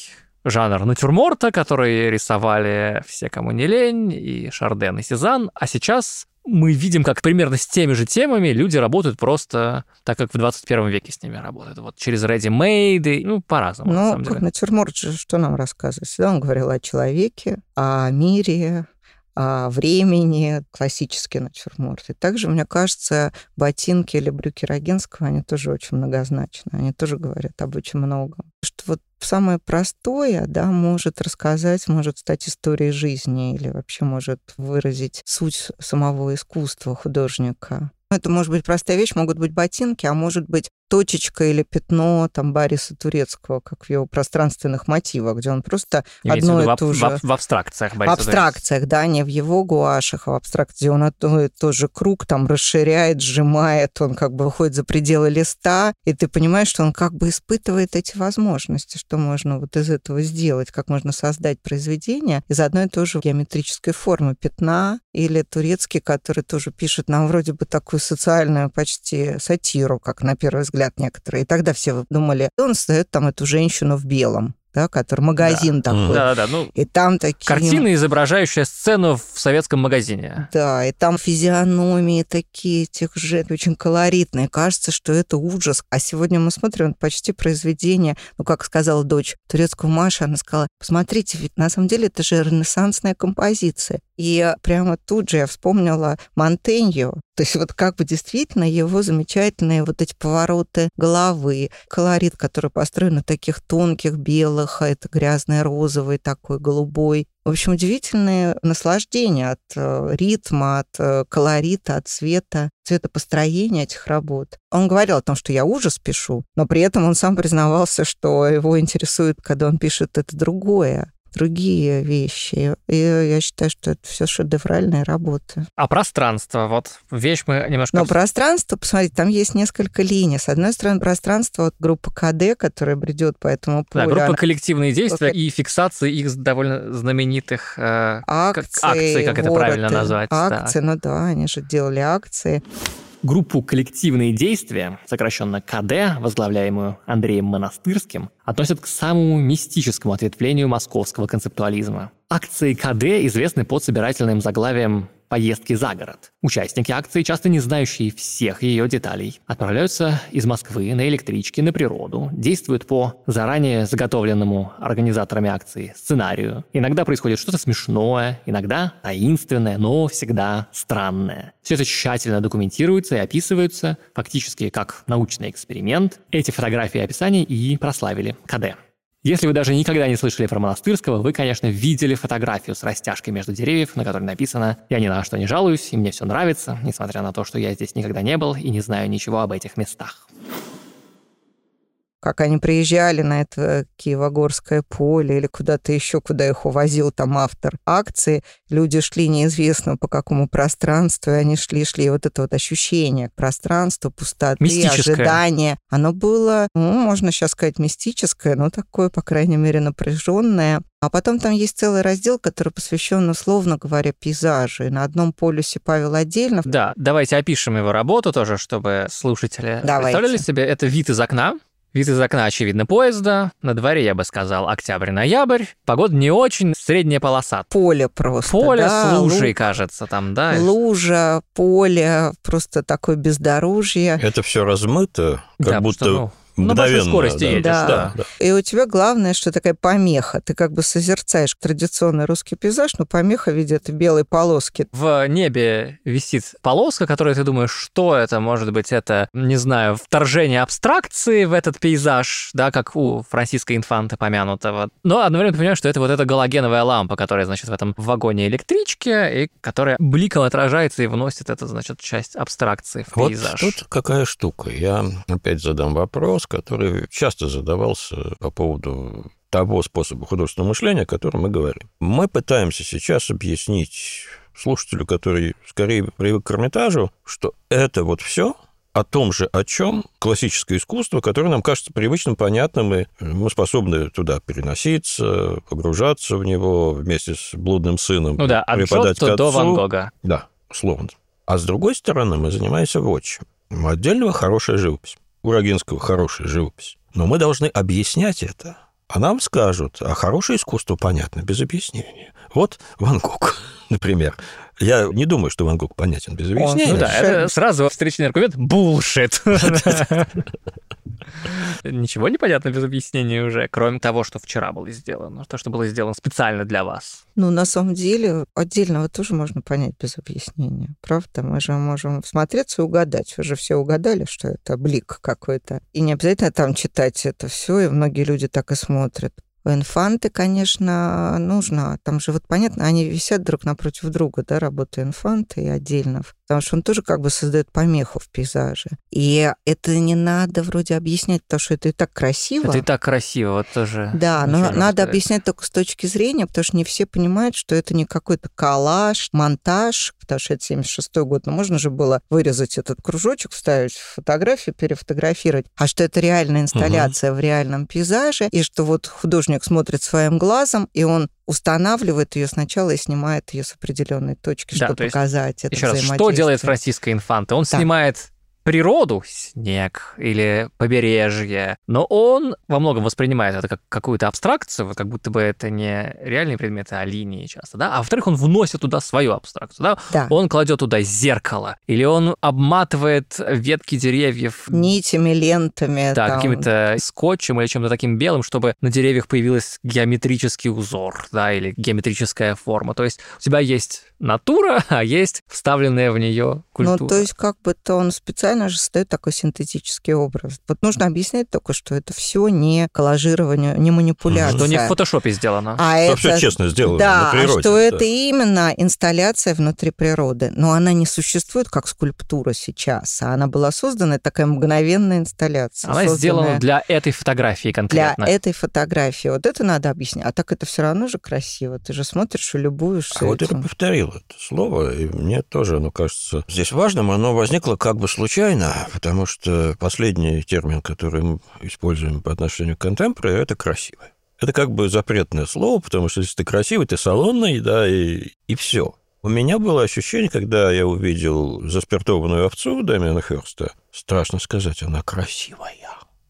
жанр натюрморта, который рисовали все, кому не лень, и Шарден, и Сезанн, а сейчас мы видим, как примерно с теми же темами люди работают просто так, как в 21 веке с ними работают. Вот через ready-made, ну, по-разному, ну, на самом деле. натюрморт же что нам рассказывает? Всегда он говорил о человеке, о мире, о времени, классический натюрморт. И также, мне кажется, ботинки или брюки Рогинского, они тоже очень многозначны. Они тоже говорят об очень многом. Что вот самое простое, да, может рассказать, может стать историей жизни или вообще может выразить суть самого искусства художника. Это может быть простая вещь, могут быть ботинки, а может быть точечка или пятно там Бориса Турецкого, как в его пространственных мотивах, где он просто Имеется одно в и то в, же... в, в абстракциях В Бориса абстракциях, да, не в его гуашах, а в абстракции, он одно и то же круг там расширяет, сжимает, он как бы выходит за пределы листа, и ты понимаешь, что он как бы испытывает эти возможности, что можно вот из этого сделать, как можно создать произведение из одной и той же геометрической формы пятна, или турецкий, который тоже пишет нам вроде бы такую социальную почти сатиру, как на первый взгляд некоторые. И тогда все думали, он создает там эту женщину в белом да, который магазин Да. такой. Да-да-да, ну, И там такие... картина, изображающая сцену в советском магазине. Да, и там физиономии такие этих же очень колоритные. Кажется, что это ужас. А сегодня мы смотрим почти произведение, ну, как сказала дочь турецкого Маши, она сказала, посмотрите, ведь на самом деле это же ренессансная композиция. И прямо тут же я вспомнила Монтенью. То есть вот как бы действительно его замечательные вот эти повороты головы, колорит, который построен на таких тонких белых, а это грязный розовый такой, голубой. В общем, удивительное наслаждение от э, ритма, от э, колорита, от цвета, цветопостроения этих работ. Он говорил о том, что я ужас пишу, но при этом он сам признавался, что его интересует, когда он пишет это другое другие вещи. И я считаю, что это все шедевральные работы. А пространство, вот вещь мы немножко... Но пространство, посмотрите, там есть несколько линий. С одной стороны, пространство, вот группа КД, которая бредет по этому полю. Да, группа она- коллективные действия Окей. и фиксации их довольно знаменитых э, акции, как- акции, как это правильно вороты. назвать. Акции, ну да, они же делали акции. Группу «Коллективные действия», сокращенно КД, возглавляемую Андреем Монастырским, относят к самому мистическому ответвлению московского концептуализма. Акции КД известны под собирательным заглавием «Поездки за город». Участники акции, часто не знающие всех ее деталей, отправляются из Москвы на электричке на природу, действуют по заранее заготовленному организаторами акции сценарию. Иногда происходит что-то смешное, иногда таинственное, но всегда странное. Все это тщательно документируется и описывается, фактически как научный эксперимент. Эти фотографии и описания и прославили КД. Если вы даже никогда не слышали про Монастырского, вы, конечно, видели фотографию с растяжкой между деревьев, на которой написано «Я ни на что не жалуюсь, и мне все нравится, несмотря на то, что я здесь никогда не был и не знаю ничего об этих местах». Как они приезжали на это Киево-Горское поле или куда-то еще, куда их увозил там автор акции, люди шли неизвестно по какому пространству, и они шли-шли, и вот это вот ощущение пространства, пустоты, Мистическое. ожидания, оно было, ну, можно сейчас сказать, мистическое, но такое, по крайней мере, напряженное. А потом там есть целый раздел, который посвящен, условно говоря, пейзажу. И на одном полюсе Павел отдельно, Да, давайте опишем его работу тоже, чтобы слушатели Давайте. представляли себе. Это вид из окна. Вид из окна, очевидно, поезда. На дворе, я бы сказал, октябрь-ноябрь. Погода не очень, средняя полоса. поле просто. Поле да, с лужей, луг, кажется, там, да? Лужа, поле, просто такое бездорожье. Это все размыто, как Да, будто что, ну, на большой скорости да. едешь, Да. да. да. И у тебя главное, что такая помеха. Ты как бы созерцаешь традиционный русский пейзаж, но помеха в виде этой белой полоски. В небе висит полоска, которая ты думаешь, что это? Может быть, это, не знаю, вторжение абстракции в этот пейзаж, да, как у Франциска Инфанты помянутого. Но одновременно ты понимаешь, что это вот эта галогеновая лампа, которая, значит, в этом вагоне электрички, и которая бликом отражается и вносит эту, значит, часть абстракции в Вот пейзаж. тут какая штука. Я опять задам вопрос, который часто задавался по поводу того способа художественного мышления, о котором мы говорим. Мы пытаемся сейчас объяснить слушателю, который скорее привык к Эрмитажу, что это вот все о том же, о чем классическое искусство, которое нам кажется привычным, понятным, и мы способны туда переноситься, погружаться в него вместе с блудным сыном, Ну да, от преподать Джотто до. Ван Гога. Да, условно. А с другой стороны, мы занимаемся вот чем. У отдельного хорошая живопись. У Рогинского хорошая живопись. Но мы должны объяснять это. А нам скажут, а хорошее искусство понятно без объяснения. Вот Ван Гог, например. Я не думаю, что Ван Гог понятен без объяснения. Ну да, это сразу встречный аргумент. Булшит. Ничего не понятно без объяснения уже, кроме того, что вчера было сделано, то, что было сделано специально для вас. Ну, на самом деле, отдельного тоже можно понять без объяснения. Правда? Мы же можем всмотреться и угадать. Вы же все угадали, что это блик какой-то. И не обязательно там читать это все, и многие люди так и смотрят. У инфанты, конечно, нужно. Там же вот понятно, они висят друг напротив друга, да, работа инфанта и отдельно. Потому что он тоже как бы создает помеху в пейзаже. И это не надо вроде объяснять, потому что это и так красиво. Это и так красиво, вот тоже. Да, но надо сказать. объяснять только с точки зрения, потому что не все понимают, что это не какой-то коллаж, монтаж, потому что это 76 год, но можно же было вырезать этот кружочек, вставить фотографию, перефотографировать, а что это реальная инсталляция угу. в реальном пейзаже, и что вот художник смотрит своим глазом, и он устанавливает ее сначала и снимает ее с определенной точки, да, чтобы показать это Еще раз, что делает Франциско Инфанте? Он да. снимает природу, снег или побережье, но он во многом воспринимает это как какую-то абстракцию, как будто бы это не реальные предметы, а линии часто, да, а во-вторых, он вносит туда свою абстракцию, да, да. он кладет туда зеркало, или он обматывает ветки деревьев нитями, лентами, да, там... каким-то скотчем или чем-то таким белым, чтобы на деревьях появился геометрический узор, да, или геометрическая форма, то есть у тебя есть натура, а есть вставленная в нее культура. Ну, то есть как бы то он специально же создает такой синтетический образ. Вот нужно объяснять только, что это все не коллажирование, не манипуляция. Что не в фотошопе сделано. А это все честно сделано да, на природе. А что да. это именно инсталляция внутри природы. Но она не существует как скульптура сейчас, а она была создана такая мгновенная инсталляция. Она сделана для этой фотографии конкретно. Для этой фотографии. Вот это надо объяснять. А так это все равно же красиво. Ты же смотришь и любуешься. А этим. вот это повторил это слово, и мне тоже оно кажется здесь важным. Оно возникло как бы случайно, потому что последний термин, который мы используем по отношению к контемпорари, это красивое. Это как бы запретное слово, потому что если ты красивый, ты салонный, да, и, и все. У меня было ощущение, когда я увидел заспиртованную овцу Дамиана Херста, страшно сказать, она красивая.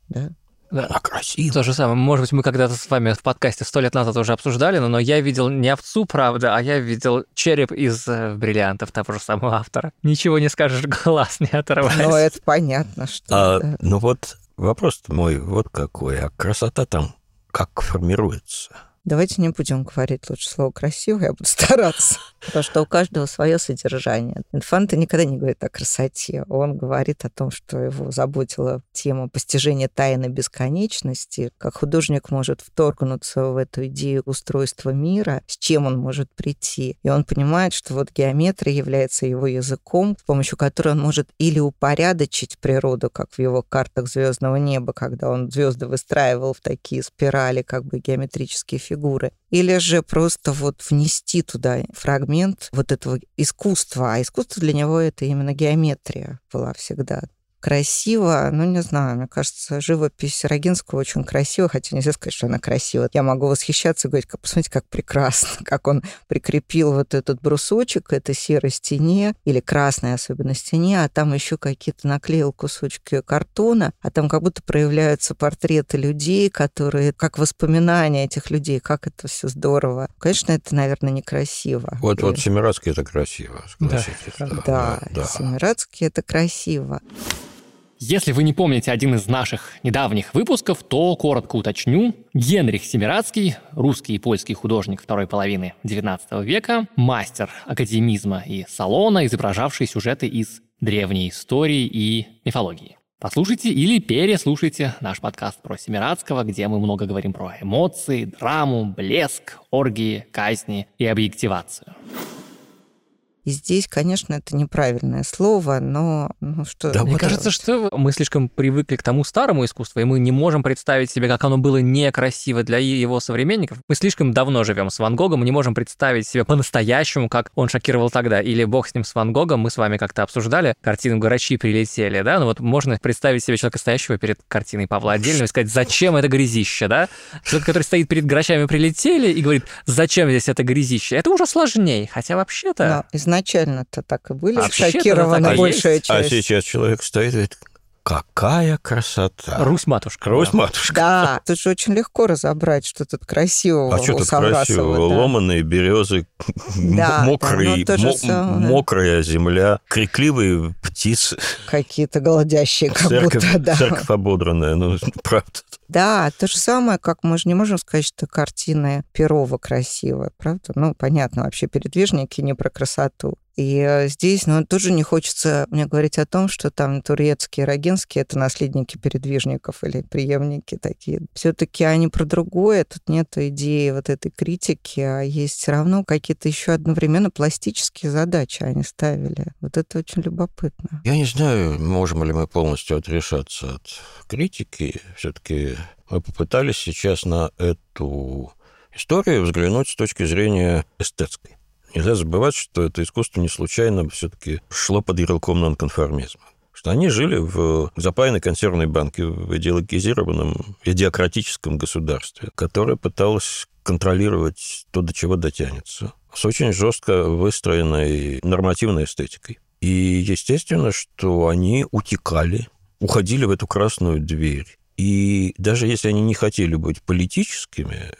Да? Да. Она красивая. То же самое. Может быть, мы когда-то с вами в подкасте сто лет назад уже обсуждали, но, но я видел не овцу, правда, а я видел череп из э, бриллиантов того же самого автора. Ничего не скажешь, глаз не оторвать. Ну, это понятно, что... А, да. Ну вот вопрос мой вот какой. А красота там как формируется? Давайте не будем говорить лучше слово «красиво», я буду стараться. Потому что у каждого свое содержание. Инфанта никогда не говорит о красоте. Он говорит о том, что его заботила тема постижения тайны бесконечности, как художник может вторгнуться в эту идею устройства мира, с чем он может прийти. И он понимает, что вот геометрия является его языком, с помощью которого он может или упорядочить природу, как в его картах звездного неба, когда он звезды выстраивал в такие спирали, как бы геометрические фигуры, или же просто вот внести туда фрагмент вот этого искусства. А искусство для него это именно геометрия была всегда красиво, ну, не знаю, мне кажется, живопись Рогинского очень красива, хотя нельзя сказать, что она красива. Я могу восхищаться и говорить, посмотрите, как прекрасно, как он прикрепил вот этот брусочек к этой серой стене, или красной особенно стене, а там еще какие-то наклеил кусочки картона, а там как будто проявляются портреты людей, которые, как воспоминания этих людей, как это все здорово. Конечно, это, наверное, некрасиво. Вот, и... вот Семирадский это красиво, Да, да, да, да. Семирадский это красиво. Если вы не помните один из наших недавних выпусков, то коротко уточню. Генрих Семирадский, русский и польский художник второй половины XIX века, мастер академизма и салона, изображавший сюжеты из древней истории и мифологии. Послушайте или переслушайте наш подкаст про Семирадского, где мы много говорим про эмоции, драму, блеск, оргии, казни и объективацию. И здесь, конечно, это неправильное слово, но ну, что... Да, мне кажется, что мы слишком привыкли к тому старому искусству, и мы не можем представить себе, как оно было некрасиво для его современников. Мы слишком давно живем с Ван Гогом, мы не можем представить себе по-настоящему, как он шокировал тогда. Или бог с ним с Ван Гогом, мы с вами как-то обсуждали, картину «Грачи прилетели», да? Ну вот можно представить себе человека, стоящего перед картиной Павла Отдельного и сказать, зачем это грязище, да? Человек, который стоит перед «Грачами прилетели» и говорит, зачем здесь это грязище? Это уже сложнее, хотя вообще-то изначально-то так и были шокированы большая часть. А сейчас человек стоит и говорит, Какая красота! Русь-матушка. Русь-матушка. Да, тут же очень легко разобрать, что тут красивого А что тут красивого? Да. Ломаные березы, да, мокрые, да, мо- мокрая земля, крикливые птицы. Какие-то голодящие, как церковь, будто, да. Церковь ободранная, ну, правда. Да, то же самое, как мы же не можем сказать, что картина Перова красивая, правда? Ну, понятно, вообще передвижники не про красоту. И э, здесь, ну, тоже не хочется мне говорить о том, что там турецкие, рогинские — это наследники передвижников или преемники такие. все таки они про другое, тут нет идеи вот этой критики, а есть все равно какие-то еще одновременно пластические задачи они ставили. Вот это очень любопытно. Я не знаю, можем ли мы полностью отрешаться от критики. все таки мы попытались сейчас на эту историю взглянуть с точки зрения эстетской. Нельзя забывать, что это искусство не случайно все-таки шло под ярлыком нонконформизма. Что они жили в запаянной консервной банке в идеологизированном, идиократическом государстве, которое пыталось контролировать то, до чего дотянется, с очень жестко выстроенной нормативной эстетикой. И естественно, что они утекали, уходили в эту красную дверь. И даже если они не хотели быть политическими,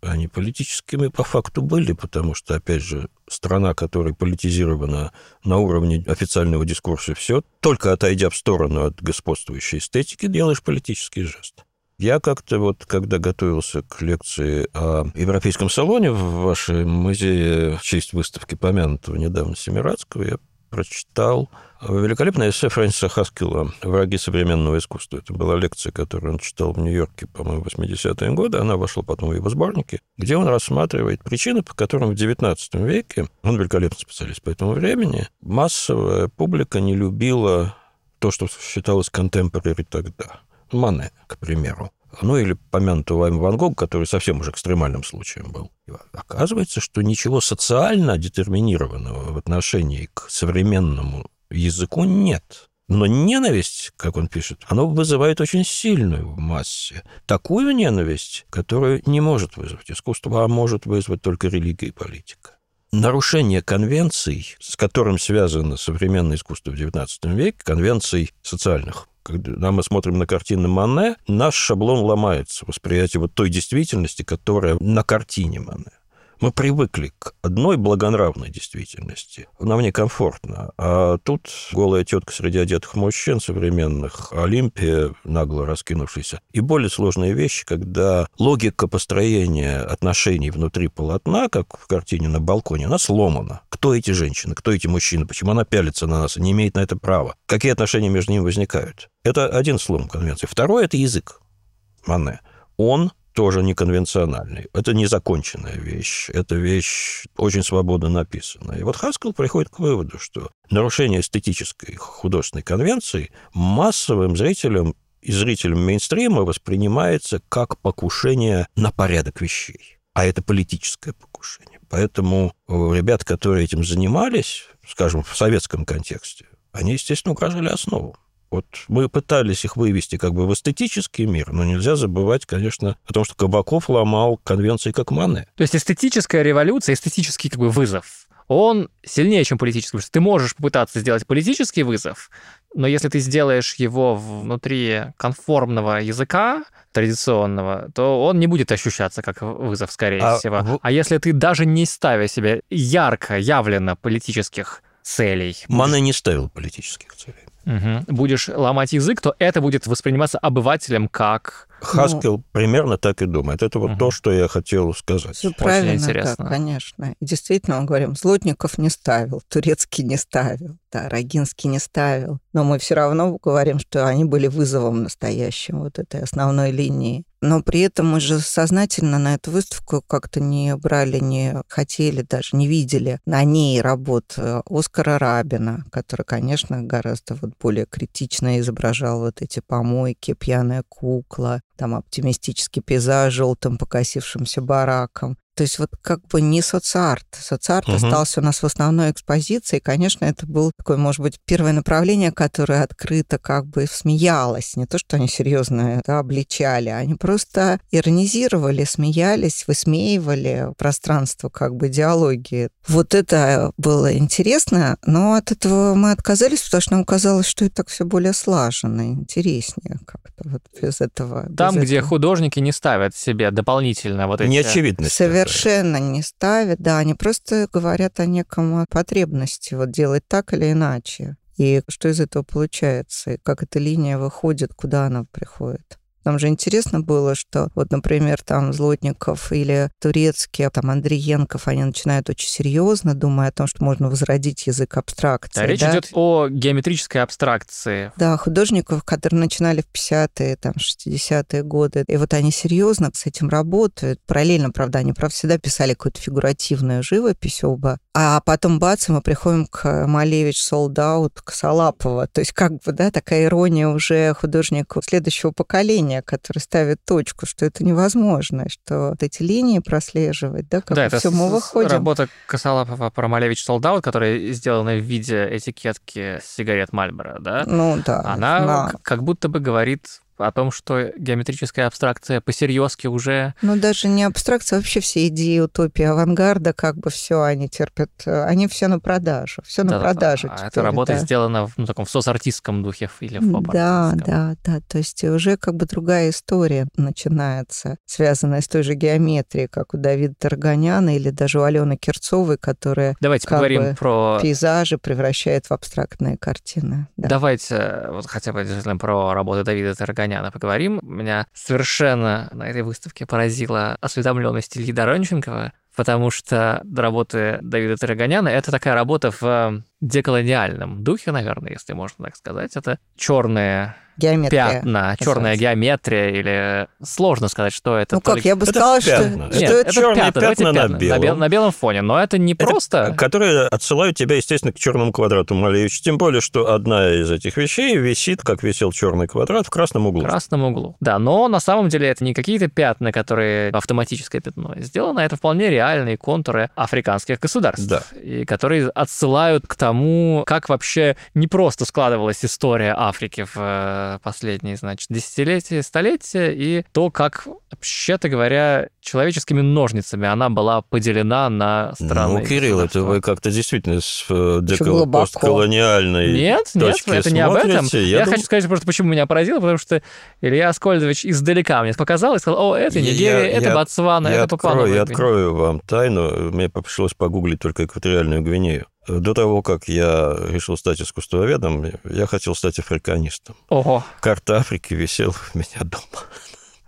они политическими по факту были, потому что, опять же, страна, которая политизирована на уровне официального дискурса, все, только отойдя в сторону от господствующей эстетики, делаешь политический жест. Я как-то вот, когда готовился к лекции о Европейском салоне в вашем музее в честь выставки помянутого недавно Семирадского, я прочитал великолепное эссе Фрэнсиса Хаскила «Враги современного искусства». Это была лекция, которую он читал в Нью-Йорке, по-моему, в 80-е годы. Она вошла потом в его сборники, где он рассматривает причины, по которым в XIX веке, он великолепный специалист по этому времени, массовая публика не любила то, что считалось contemporary тогда. Мане, к примеру ну или помянутого вами Ван Гога, который совсем уже экстремальным случаем был. Оказывается, что ничего социально детерминированного в отношении к современному языку нет. Но ненависть, как он пишет, она вызывает очень сильную в массе. Такую ненависть, которую не может вызвать искусство, а может вызвать только религия и политика. Нарушение конвенций, с которым связано современное искусство в XIX веке, конвенций социальных, когда мы смотрим на картины Мане, наш шаблон ломается, восприятие вот той действительности, которая на картине Мане. Мы привыкли к одной благонравной действительности. Нам некомфортно. А тут голая тетка среди одетых мужчин современных, Олимпия, нагло раскинувшаяся, и более сложные вещи, когда логика построения отношений внутри полотна, как в картине на балконе, она сломана. Кто эти женщины, кто эти мужчины, почему она пялится на нас и не имеет на это права? Какие отношения между ними возникают? Это один слом конвенции. Второй – это язык Мане. Он тоже неконвенциональный. Это незаконченная вещь. Это вещь очень свободно написанная. И вот Хаскел приходит к выводу, что нарушение эстетической художественной конвенции массовым зрителям и зрителям мейнстрима воспринимается как покушение на порядок вещей. А это политическое покушение. Поэтому ребят, которые этим занимались, скажем, в советском контексте, они, естественно, угрожали основу. Вот мы пытались их вывести как бы в эстетический мир, но нельзя забывать, конечно, о том, что Кабаков ломал конвенции как Мане. То есть эстетическая революция, эстетический как бы вызов, он сильнее, чем политический. Потому что ты можешь попытаться сделать политический вызов, но если ты сделаешь его внутри конформного языка, традиционного, то он не будет ощущаться как вызов, скорее а, всего. В... А если ты даже не ставя себе ярко, явленно политических целей... Мане не ставил политических целей угу. будешь ломать язык, то это будет восприниматься обывателем как... Хаскел ну... примерно так и думает. Это вот угу. то, что я хотел сказать. Все правильно, интересно. Да, конечно. И действительно, он говорим, Злотников не ставил, Турецкий не ставил, да, Рогинский не ставил. Но мы все равно говорим, что они были вызовом настоящим вот этой основной линии. Но при этом мы же сознательно на эту выставку как-то не брали, не хотели, даже не видели на ней работ э, Оскара Рабина, который, конечно, гораздо вот более критично изображал вот эти помойки, пьяная кукла, там оптимистический пейзаж желтым покосившимся бараком. То есть вот как бы не соцарт. Соцарт угу. остался у нас в основной экспозиции. И, конечно, это было такое, может быть, первое направление, которое открыто как бы смеялось. Не то, что они серьезно это обличали, они просто иронизировали, смеялись, высмеивали пространство как бы диалоги. Вот это было интересно, но от этого мы отказались, потому что нам казалось, что это так все более слаженно, интереснее как-то вот без этого. Там, без где этого. художники не ставят себе дополнительно вот эти... Неочевидность. Совершенно совершенно не ставят, да, они просто говорят о неком потребности вот делать так или иначе. И что из этого получается, и как эта линия выходит, куда она приходит. Там же интересно было, что вот, например, там Злотников или турецкие, там Андриенков, они начинают очень серьезно, думая о том, что можно возродить язык абстракции. Да, речь да? идет о геометрической абстракции. Да, художников, которые начинали в 50-е, там, 60-е годы, и вот они серьезно с этим работают. Параллельно, правда, они, правда, всегда писали какую-то фигуративную живопись оба, а потом, бац, мы приходим к Малевич, Солдаут, к Салапова. То есть как бы, да, такая ирония уже художника следующего поколения, который ставит точку, что это невозможно, что вот эти линии прослеживать, да, как да, это все мы выходим. работа Косолапова про Малевич Солдаут, которая сделана в виде этикетки сигарет Мальборо, да? Ну да. Она да. как будто бы говорит о том, что геометрическая абстракция посерьезки уже... Ну, даже не абстракция, вообще все идеи утопии авангарда, как бы все они терпят, они все на продажу, все на Да, продажу. А теперь, эта работа да. сделана в ну, таком соцартистском духе или в поп Да, да, да. То есть уже как бы другая история начинается, связанная с той же геометрией, как у Давида Тарганяна или даже у Алены Кирцовой, которая Давайте как поговорим бы про... пейзажи превращает в абстрактные картины. Да. Давайте вот хотя бы действительно про работу Давида Тарганяна поговорим. Меня совершенно на этой выставке поразила осведомленность Ильи Доронченкова, потому что работы Давида Тараганяна — это такая работа в деколониальном духе, наверное, если можно так сказать. Это черные Геометрия. пятна, черная геометрия, или сложно сказать, что это. Ну как, я бы Это сказала, что, пятна. что Нет, это... это черные пятна, на бел- белом. на белом фоне, но это не Это просто... Которые отсылают тебя, естественно, к черному квадрату Малевича. Тем более, что одна из этих вещей висит, как висел черный квадрат, в красном углу. В красном углу. Да, но на самом деле это не какие-то пятна, которые автоматическое пятно. Сделано это вполне реальные контуры африканских государств. Да. И которые отсылают к тому, как вообще не просто складывалась история Африки в последние, значит, десятилетия, столетия, и то, как, вообще-то говоря, человеческими ножницами она была поделена на страны. Ну, Кирилл, это вы как-то действительно с э, Очень деко- глубоко. постколониальной Нет, нет, это не об этом. смотрите. Я, Я дум- хочу сказать просто, почему меня поразило, потому что Илья Аскольдович издалека мне показал и сказал, о, это Я- Нигерия, это я- Ботсвана, я это Папуа открою, я Новая Гвинея». открою вам тайну. Мне пришлось погуглить только экваториальную Гвинею. До того, как я решил стать искусствоведом, я хотел стать африканистом. Ого, Карта Африки висела у меня дома.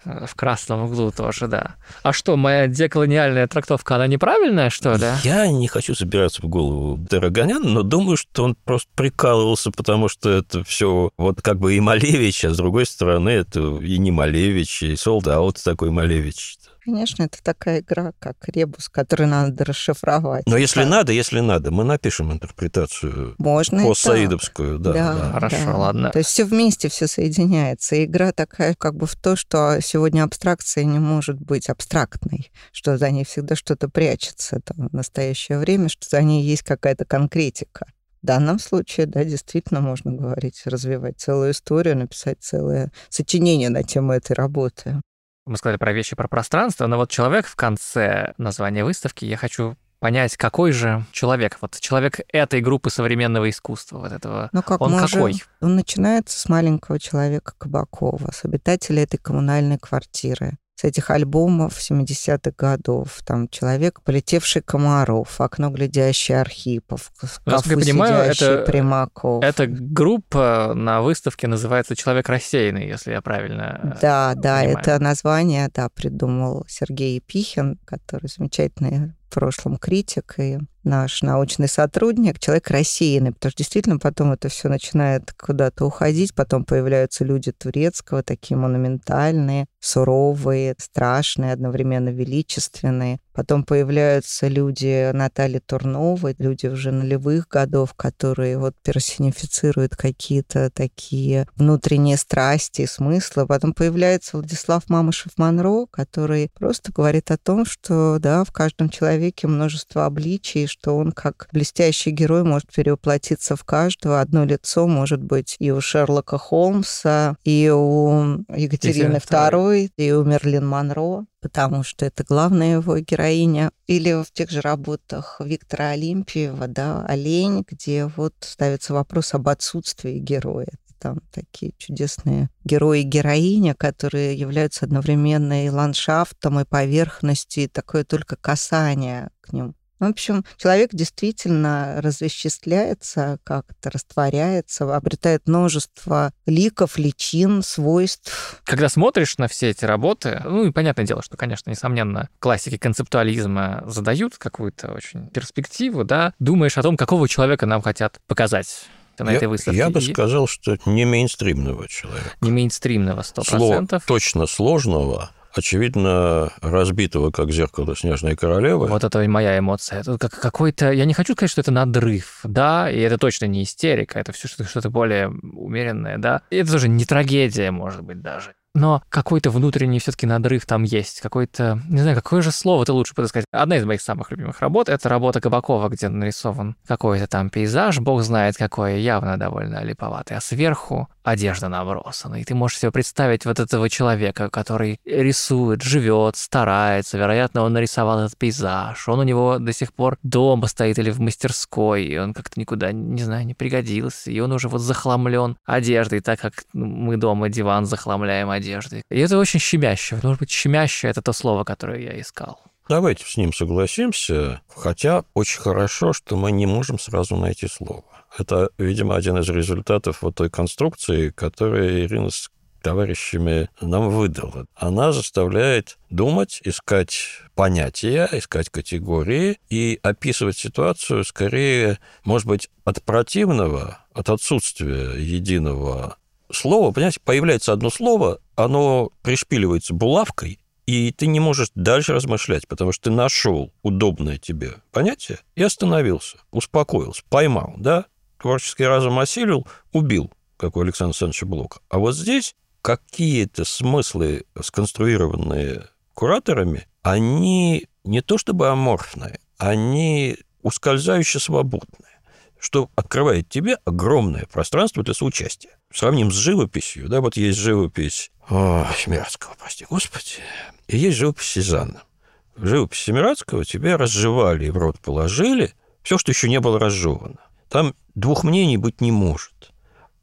Э, в красном углу тоже, да. А что, моя деколониальная трактовка, она неправильная, что ли? Я не хочу забираться в голову Дорогоняна, но думаю, что он просто прикалывался, потому что это все вот как бы и Малевич, а с другой стороны это и не Малевич, и солдат такой Малевич. Конечно, это такая игра, как ребус, который надо расшифровать. Но если Да. надо, если надо, мы напишем интерпретацию Можно постсаидовскую, да, да. Хорошо, да. ладно. То есть все вместе, все соединяется. И игра такая как бы в то, что сегодня абстракция не может быть абстрактной, что за ней всегда что-то прячется там, в настоящее время, что за ней есть какая-то конкретика. В данном случае, да, действительно можно говорить, развивать целую историю, написать целое сочинение на тему этой работы. Мы сказали про вещи, про пространство, но вот человек в конце названия выставки, я хочу понять, какой же человек, вот человек этой группы современного искусства, вот этого, Ну, как он уже- какой? Он начинается с маленького человека Кабакова, с обитателя этой коммунальной квартиры. С этих альбомов 70-х годов. Там человек, полетевший Комаров, окно глядящий Архипов, шкафу понимаю, это- Примаков. Эта группа на выставке называется «Человек рассеянный», если я правильно... э, Да, да, понимаю. это название, да, придумал Сергей Епихин, который замечательный в прошлом критик и наш научный сотрудник, человек рассеянный, потому что действительно потом это все начинает куда-то уходить, потом появляются люди турецкого, такие монументальные, суровые, страшные, одновременно величественные. Потом появляются люди Натальи Турновой, люди уже нулевых годов, которые вот персонифицируют какие-то такие внутренние страсти и смыслы. Потом появляется Владислав Мамышев-Монро, который просто говорит о том, что да, в каждом человеке множество обличий, что он как блестящий герой может перевоплотиться в каждого. Одно лицо может быть и у Шерлока Холмса, и у Екатерины II, и у Мерлин Монро потому что это главная его героиня. Или в тех же работах Виктора Олимпиева, да, «Олень», где вот ставится вопрос об отсутствии героя. Там такие чудесные герои и героиня, которые являются одновременно и ландшафтом, и поверхностью, и такое только касание к ним В общем, человек действительно развеществляется, как-то растворяется, обретает множество ликов, личин, свойств. Когда смотришь на все эти работы, ну и понятное дело, что, конечно, несомненно, классики концептуализма задают какую-то очень перспективу, да, думаешь о том, какого человека нам хотят показать на я, этой выставке. Я бы сказал, что не мейнстримного человека. Не мейнстримного, сто Слово точно сложного, очевидно, разбитого, как зеркало снежной королевы. Вот это моя эмоция. Это как какой-то... Я не хочу сказать, что это надрыв, да, и это точно не истерика, это все что-то более умеренное, да. И это тоже не трагедия, может быть, даже но какой-то внутренний все-таки надрыв там есть, какой-то, не знаю, какое же слово ты лучше подыскать. Одна из моих самых любимых работ — это работа Кабакова, где нарисован какой-то там пейзаж, бог знает какой, явно довольно липоватый, а сверху одежда набросана, и ты можешь себе представить вот этого человека, который рисует, живет, старается, вероятно, он нарисовал этот пейзаж, он у него до сих пор дома стоит или в мастерской, и он как-то никуда, не знаю, не пригодился, и он уже вот захламлен одеждой, так как мы дома диван захламляем. И это очень щемяще. Может быть, щемяще — это то слово, которое я искал. Давайте с ним согласимся, хотя очень хорошо, что мы не можем сразу найти слово. Это, видимо, один из результатов вот той конструкции, которую Ирина с товарищами нам выдала. Она заставляет думать, искать понятия, искать категории и описывать ситуацию скорее, может быть, от противного, от отсутствия единого слова. Понимаете, появляется одно слово, оно пришпиливается булавкой, и ты не можешь дальше размышлять, потому что ты нашел удобное тебе понятие и остановился, успокоился, поймал, да? Творческий разум осилил, убил, как у Александра Александровича Блока. А вот здесь какие-то смыслы, сконструированные кураторами, они не то чтобы аморфные, они ускользающе свободные, что открывает тебе огромное пространство для соучастия. Сравним с живописью, да, вот есть живопись о, Семирадского, прости господи, и есть живопись Сезанна. В живописи Семирадского тебе разжевали и в рот положили все, что еще не было разжевано. Там двух мнений быть не может.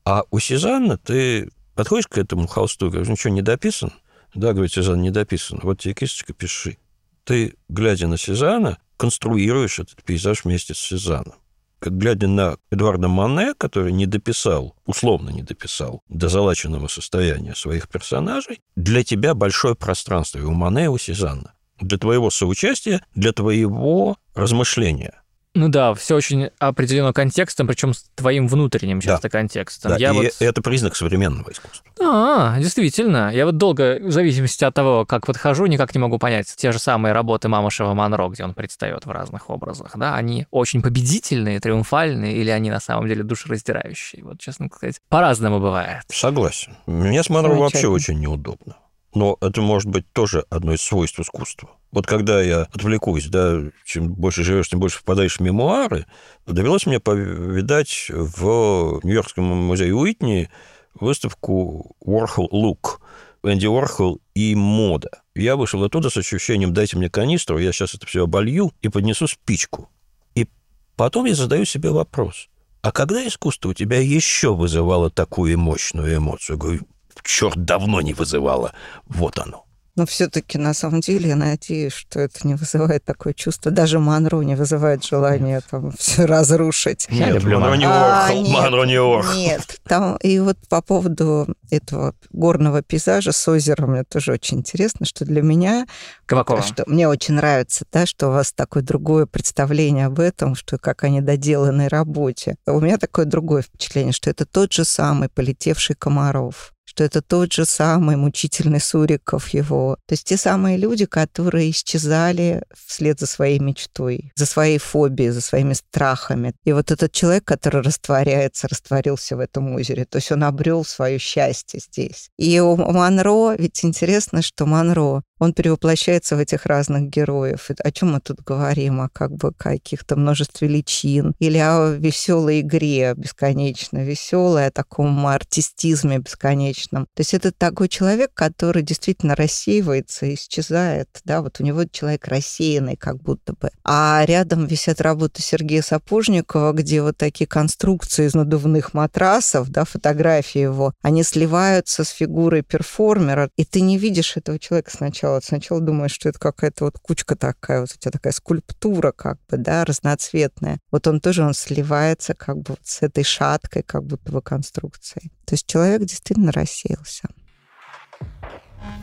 А у Сезанна ты подходишь к этому холсту говоришь, ничего не дописан? Да, говорит Сезанн, не дописан. Вот тебе кисточка, пиши. Ты, глядя на Сезанна, конструируешь этот пейзаж вместе с Сезанном глядя на Эдуарда Мане, который не дописал, условно не дописал до залаченного состояния своих персонажей, для тебя большое пространство и у Мане, и у Сезанна. Для твоего соучастия, для твоего размышления – ну да, все очень определено контекстом, причем твоим внутренним часто да. контекстом. Да, я и вот... это признак современного искусства. А, действительно. Я вот долго, в зависимости от того, как подхожу, никак не могу понять. Те же самые работы Мамышева Монро, где он предстает в разных образах, да, они очень победительные, триумфальные, или они на самом деле душераздирающие. Вот, честно сказать, по-разному бывает. Согласен. Мне с Монро вообще очень неудобно. Но это может быть тоже одно из свойств искусства. Вот когда я отвлекусь, да, чем больше живешь, тем больше впадаешь в мемуары, довелось мне повидать в Нью-Йоркском музее Уитни выставку Warhol Look, Энди Уорхол и мода. Я вышел оттуда с ощущением «дайте мне канистру, я сейчас это все оболью и поднесу спичку». И потом я задаю себе вопрос, а когда искусство у тебя еще вызывало такую мощную эмоцию? Говорю, черт, давно не вызывало. Вот оно. Но все-таки на самом деле я надеюсь, что это не вызывает такое чувство. Даже Манро не вызывает желание там все разрушить. Нет, люблю Манро не а, Орхол. Манро не Орхол. Нет, там и вот по поводу этого горного пейзажа с озером мне тоже очень интересно, что для меня... Кабакова. Что мне очень нравится, да, что у вас такое другое представление об этом, что как они доделанной работе. У меня такое другое впечатление, что это тот же самый полетевший Комаров что это тот же самый мучительный Суриков его. То есть те самые люди, которые исчезали вслед за своей мечтой, за своей фобией, за своими страхами. И вот этот человек, который растворяется, растворился в этом озере, то есть он обрел свое счастье здесь. И у Монро, ведь интересно, что Монро, он перевоплощается в этих разных героев. О чем мы тут говорим? О как бы каких-то множестве личин или о веселой игре бесконечно веселой, о таком артистизме бесконечно бесконечном. То есть это такой человек, который действительно рассеивается, исчезает, да, вот у него человек рассеянный как будто бы. А рядом висят работы Сергея Сапожникова, где вот такие конструкции из надувных матрасов, да, фотографии его, они сливаются с фигурой перформера, и ты не видишь этого человека сначала. Сначала думаешь, что это какая-то вот кучка такая, вот у тебя такая скульптура как бы, да, разноцветная. Вот он тоже, он сливается как бы вот с этой шаткой как будто бы конструкцией. То есть человек действительно рассеялся.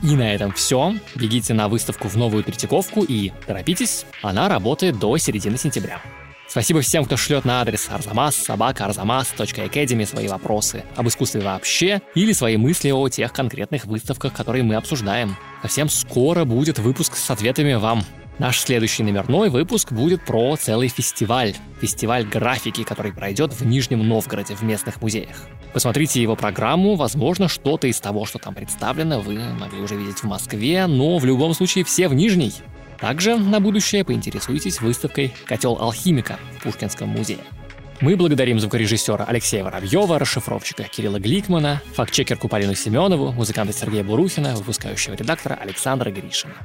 И на этом все. Бегите на выставку в новую Третьяковку и торопитесь, она работает до середины сентября. Спасибо всем, кто шлет на адрес arzamas собака arzamas.academy свои вопросы об искусстве вообще или свои мысли о тех конкретных выставках, которые мы обсуждаем. Совсем скоро будет выпуск с ответами вам. Наш следующий номерной выпуск будет про целый фестиваль. Фестиваль графики, который пройдет в Нижнем Новгороде в местных музеях. Посмотрите его программу, возможно, что-то из того, что там представлено, вы могли уже видеть в Москве, но в любом случае все в Нижней. Также на будущее поинтересуйтесь выставкой «Котел алхимика» в Пушкинском музее. Мы благодарим звукорежиссера Алексея Воробьева, расшифровщика Кирилла Гликмана, фактчекерку Полину Семенову, музыканта Сергея Бурухина, выпускающего редактора Александра Гришина.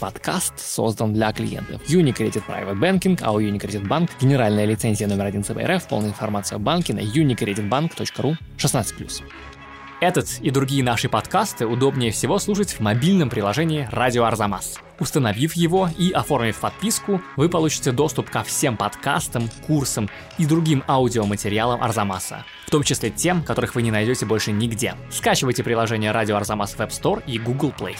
Подкаст создан для клиентов Unicredit Private Banking, а у Unicredit Bank генеральная лицензия номер один ЦБРФ, полная информация о банке на unicreditbank.ru 16+. Этот и другие наши подкасты удобнее всего слушать в мобильном приложении «Радио Арзамас». Установив его и оформив подписку, вы получите доступ ко всем подкастам, курсам и другим аудиоматериалам Арзамаса, в том числе тем, которых вы не найдете больше нигде. Скачивайте приложение «Радио Арзамас» в App Store и Google Play.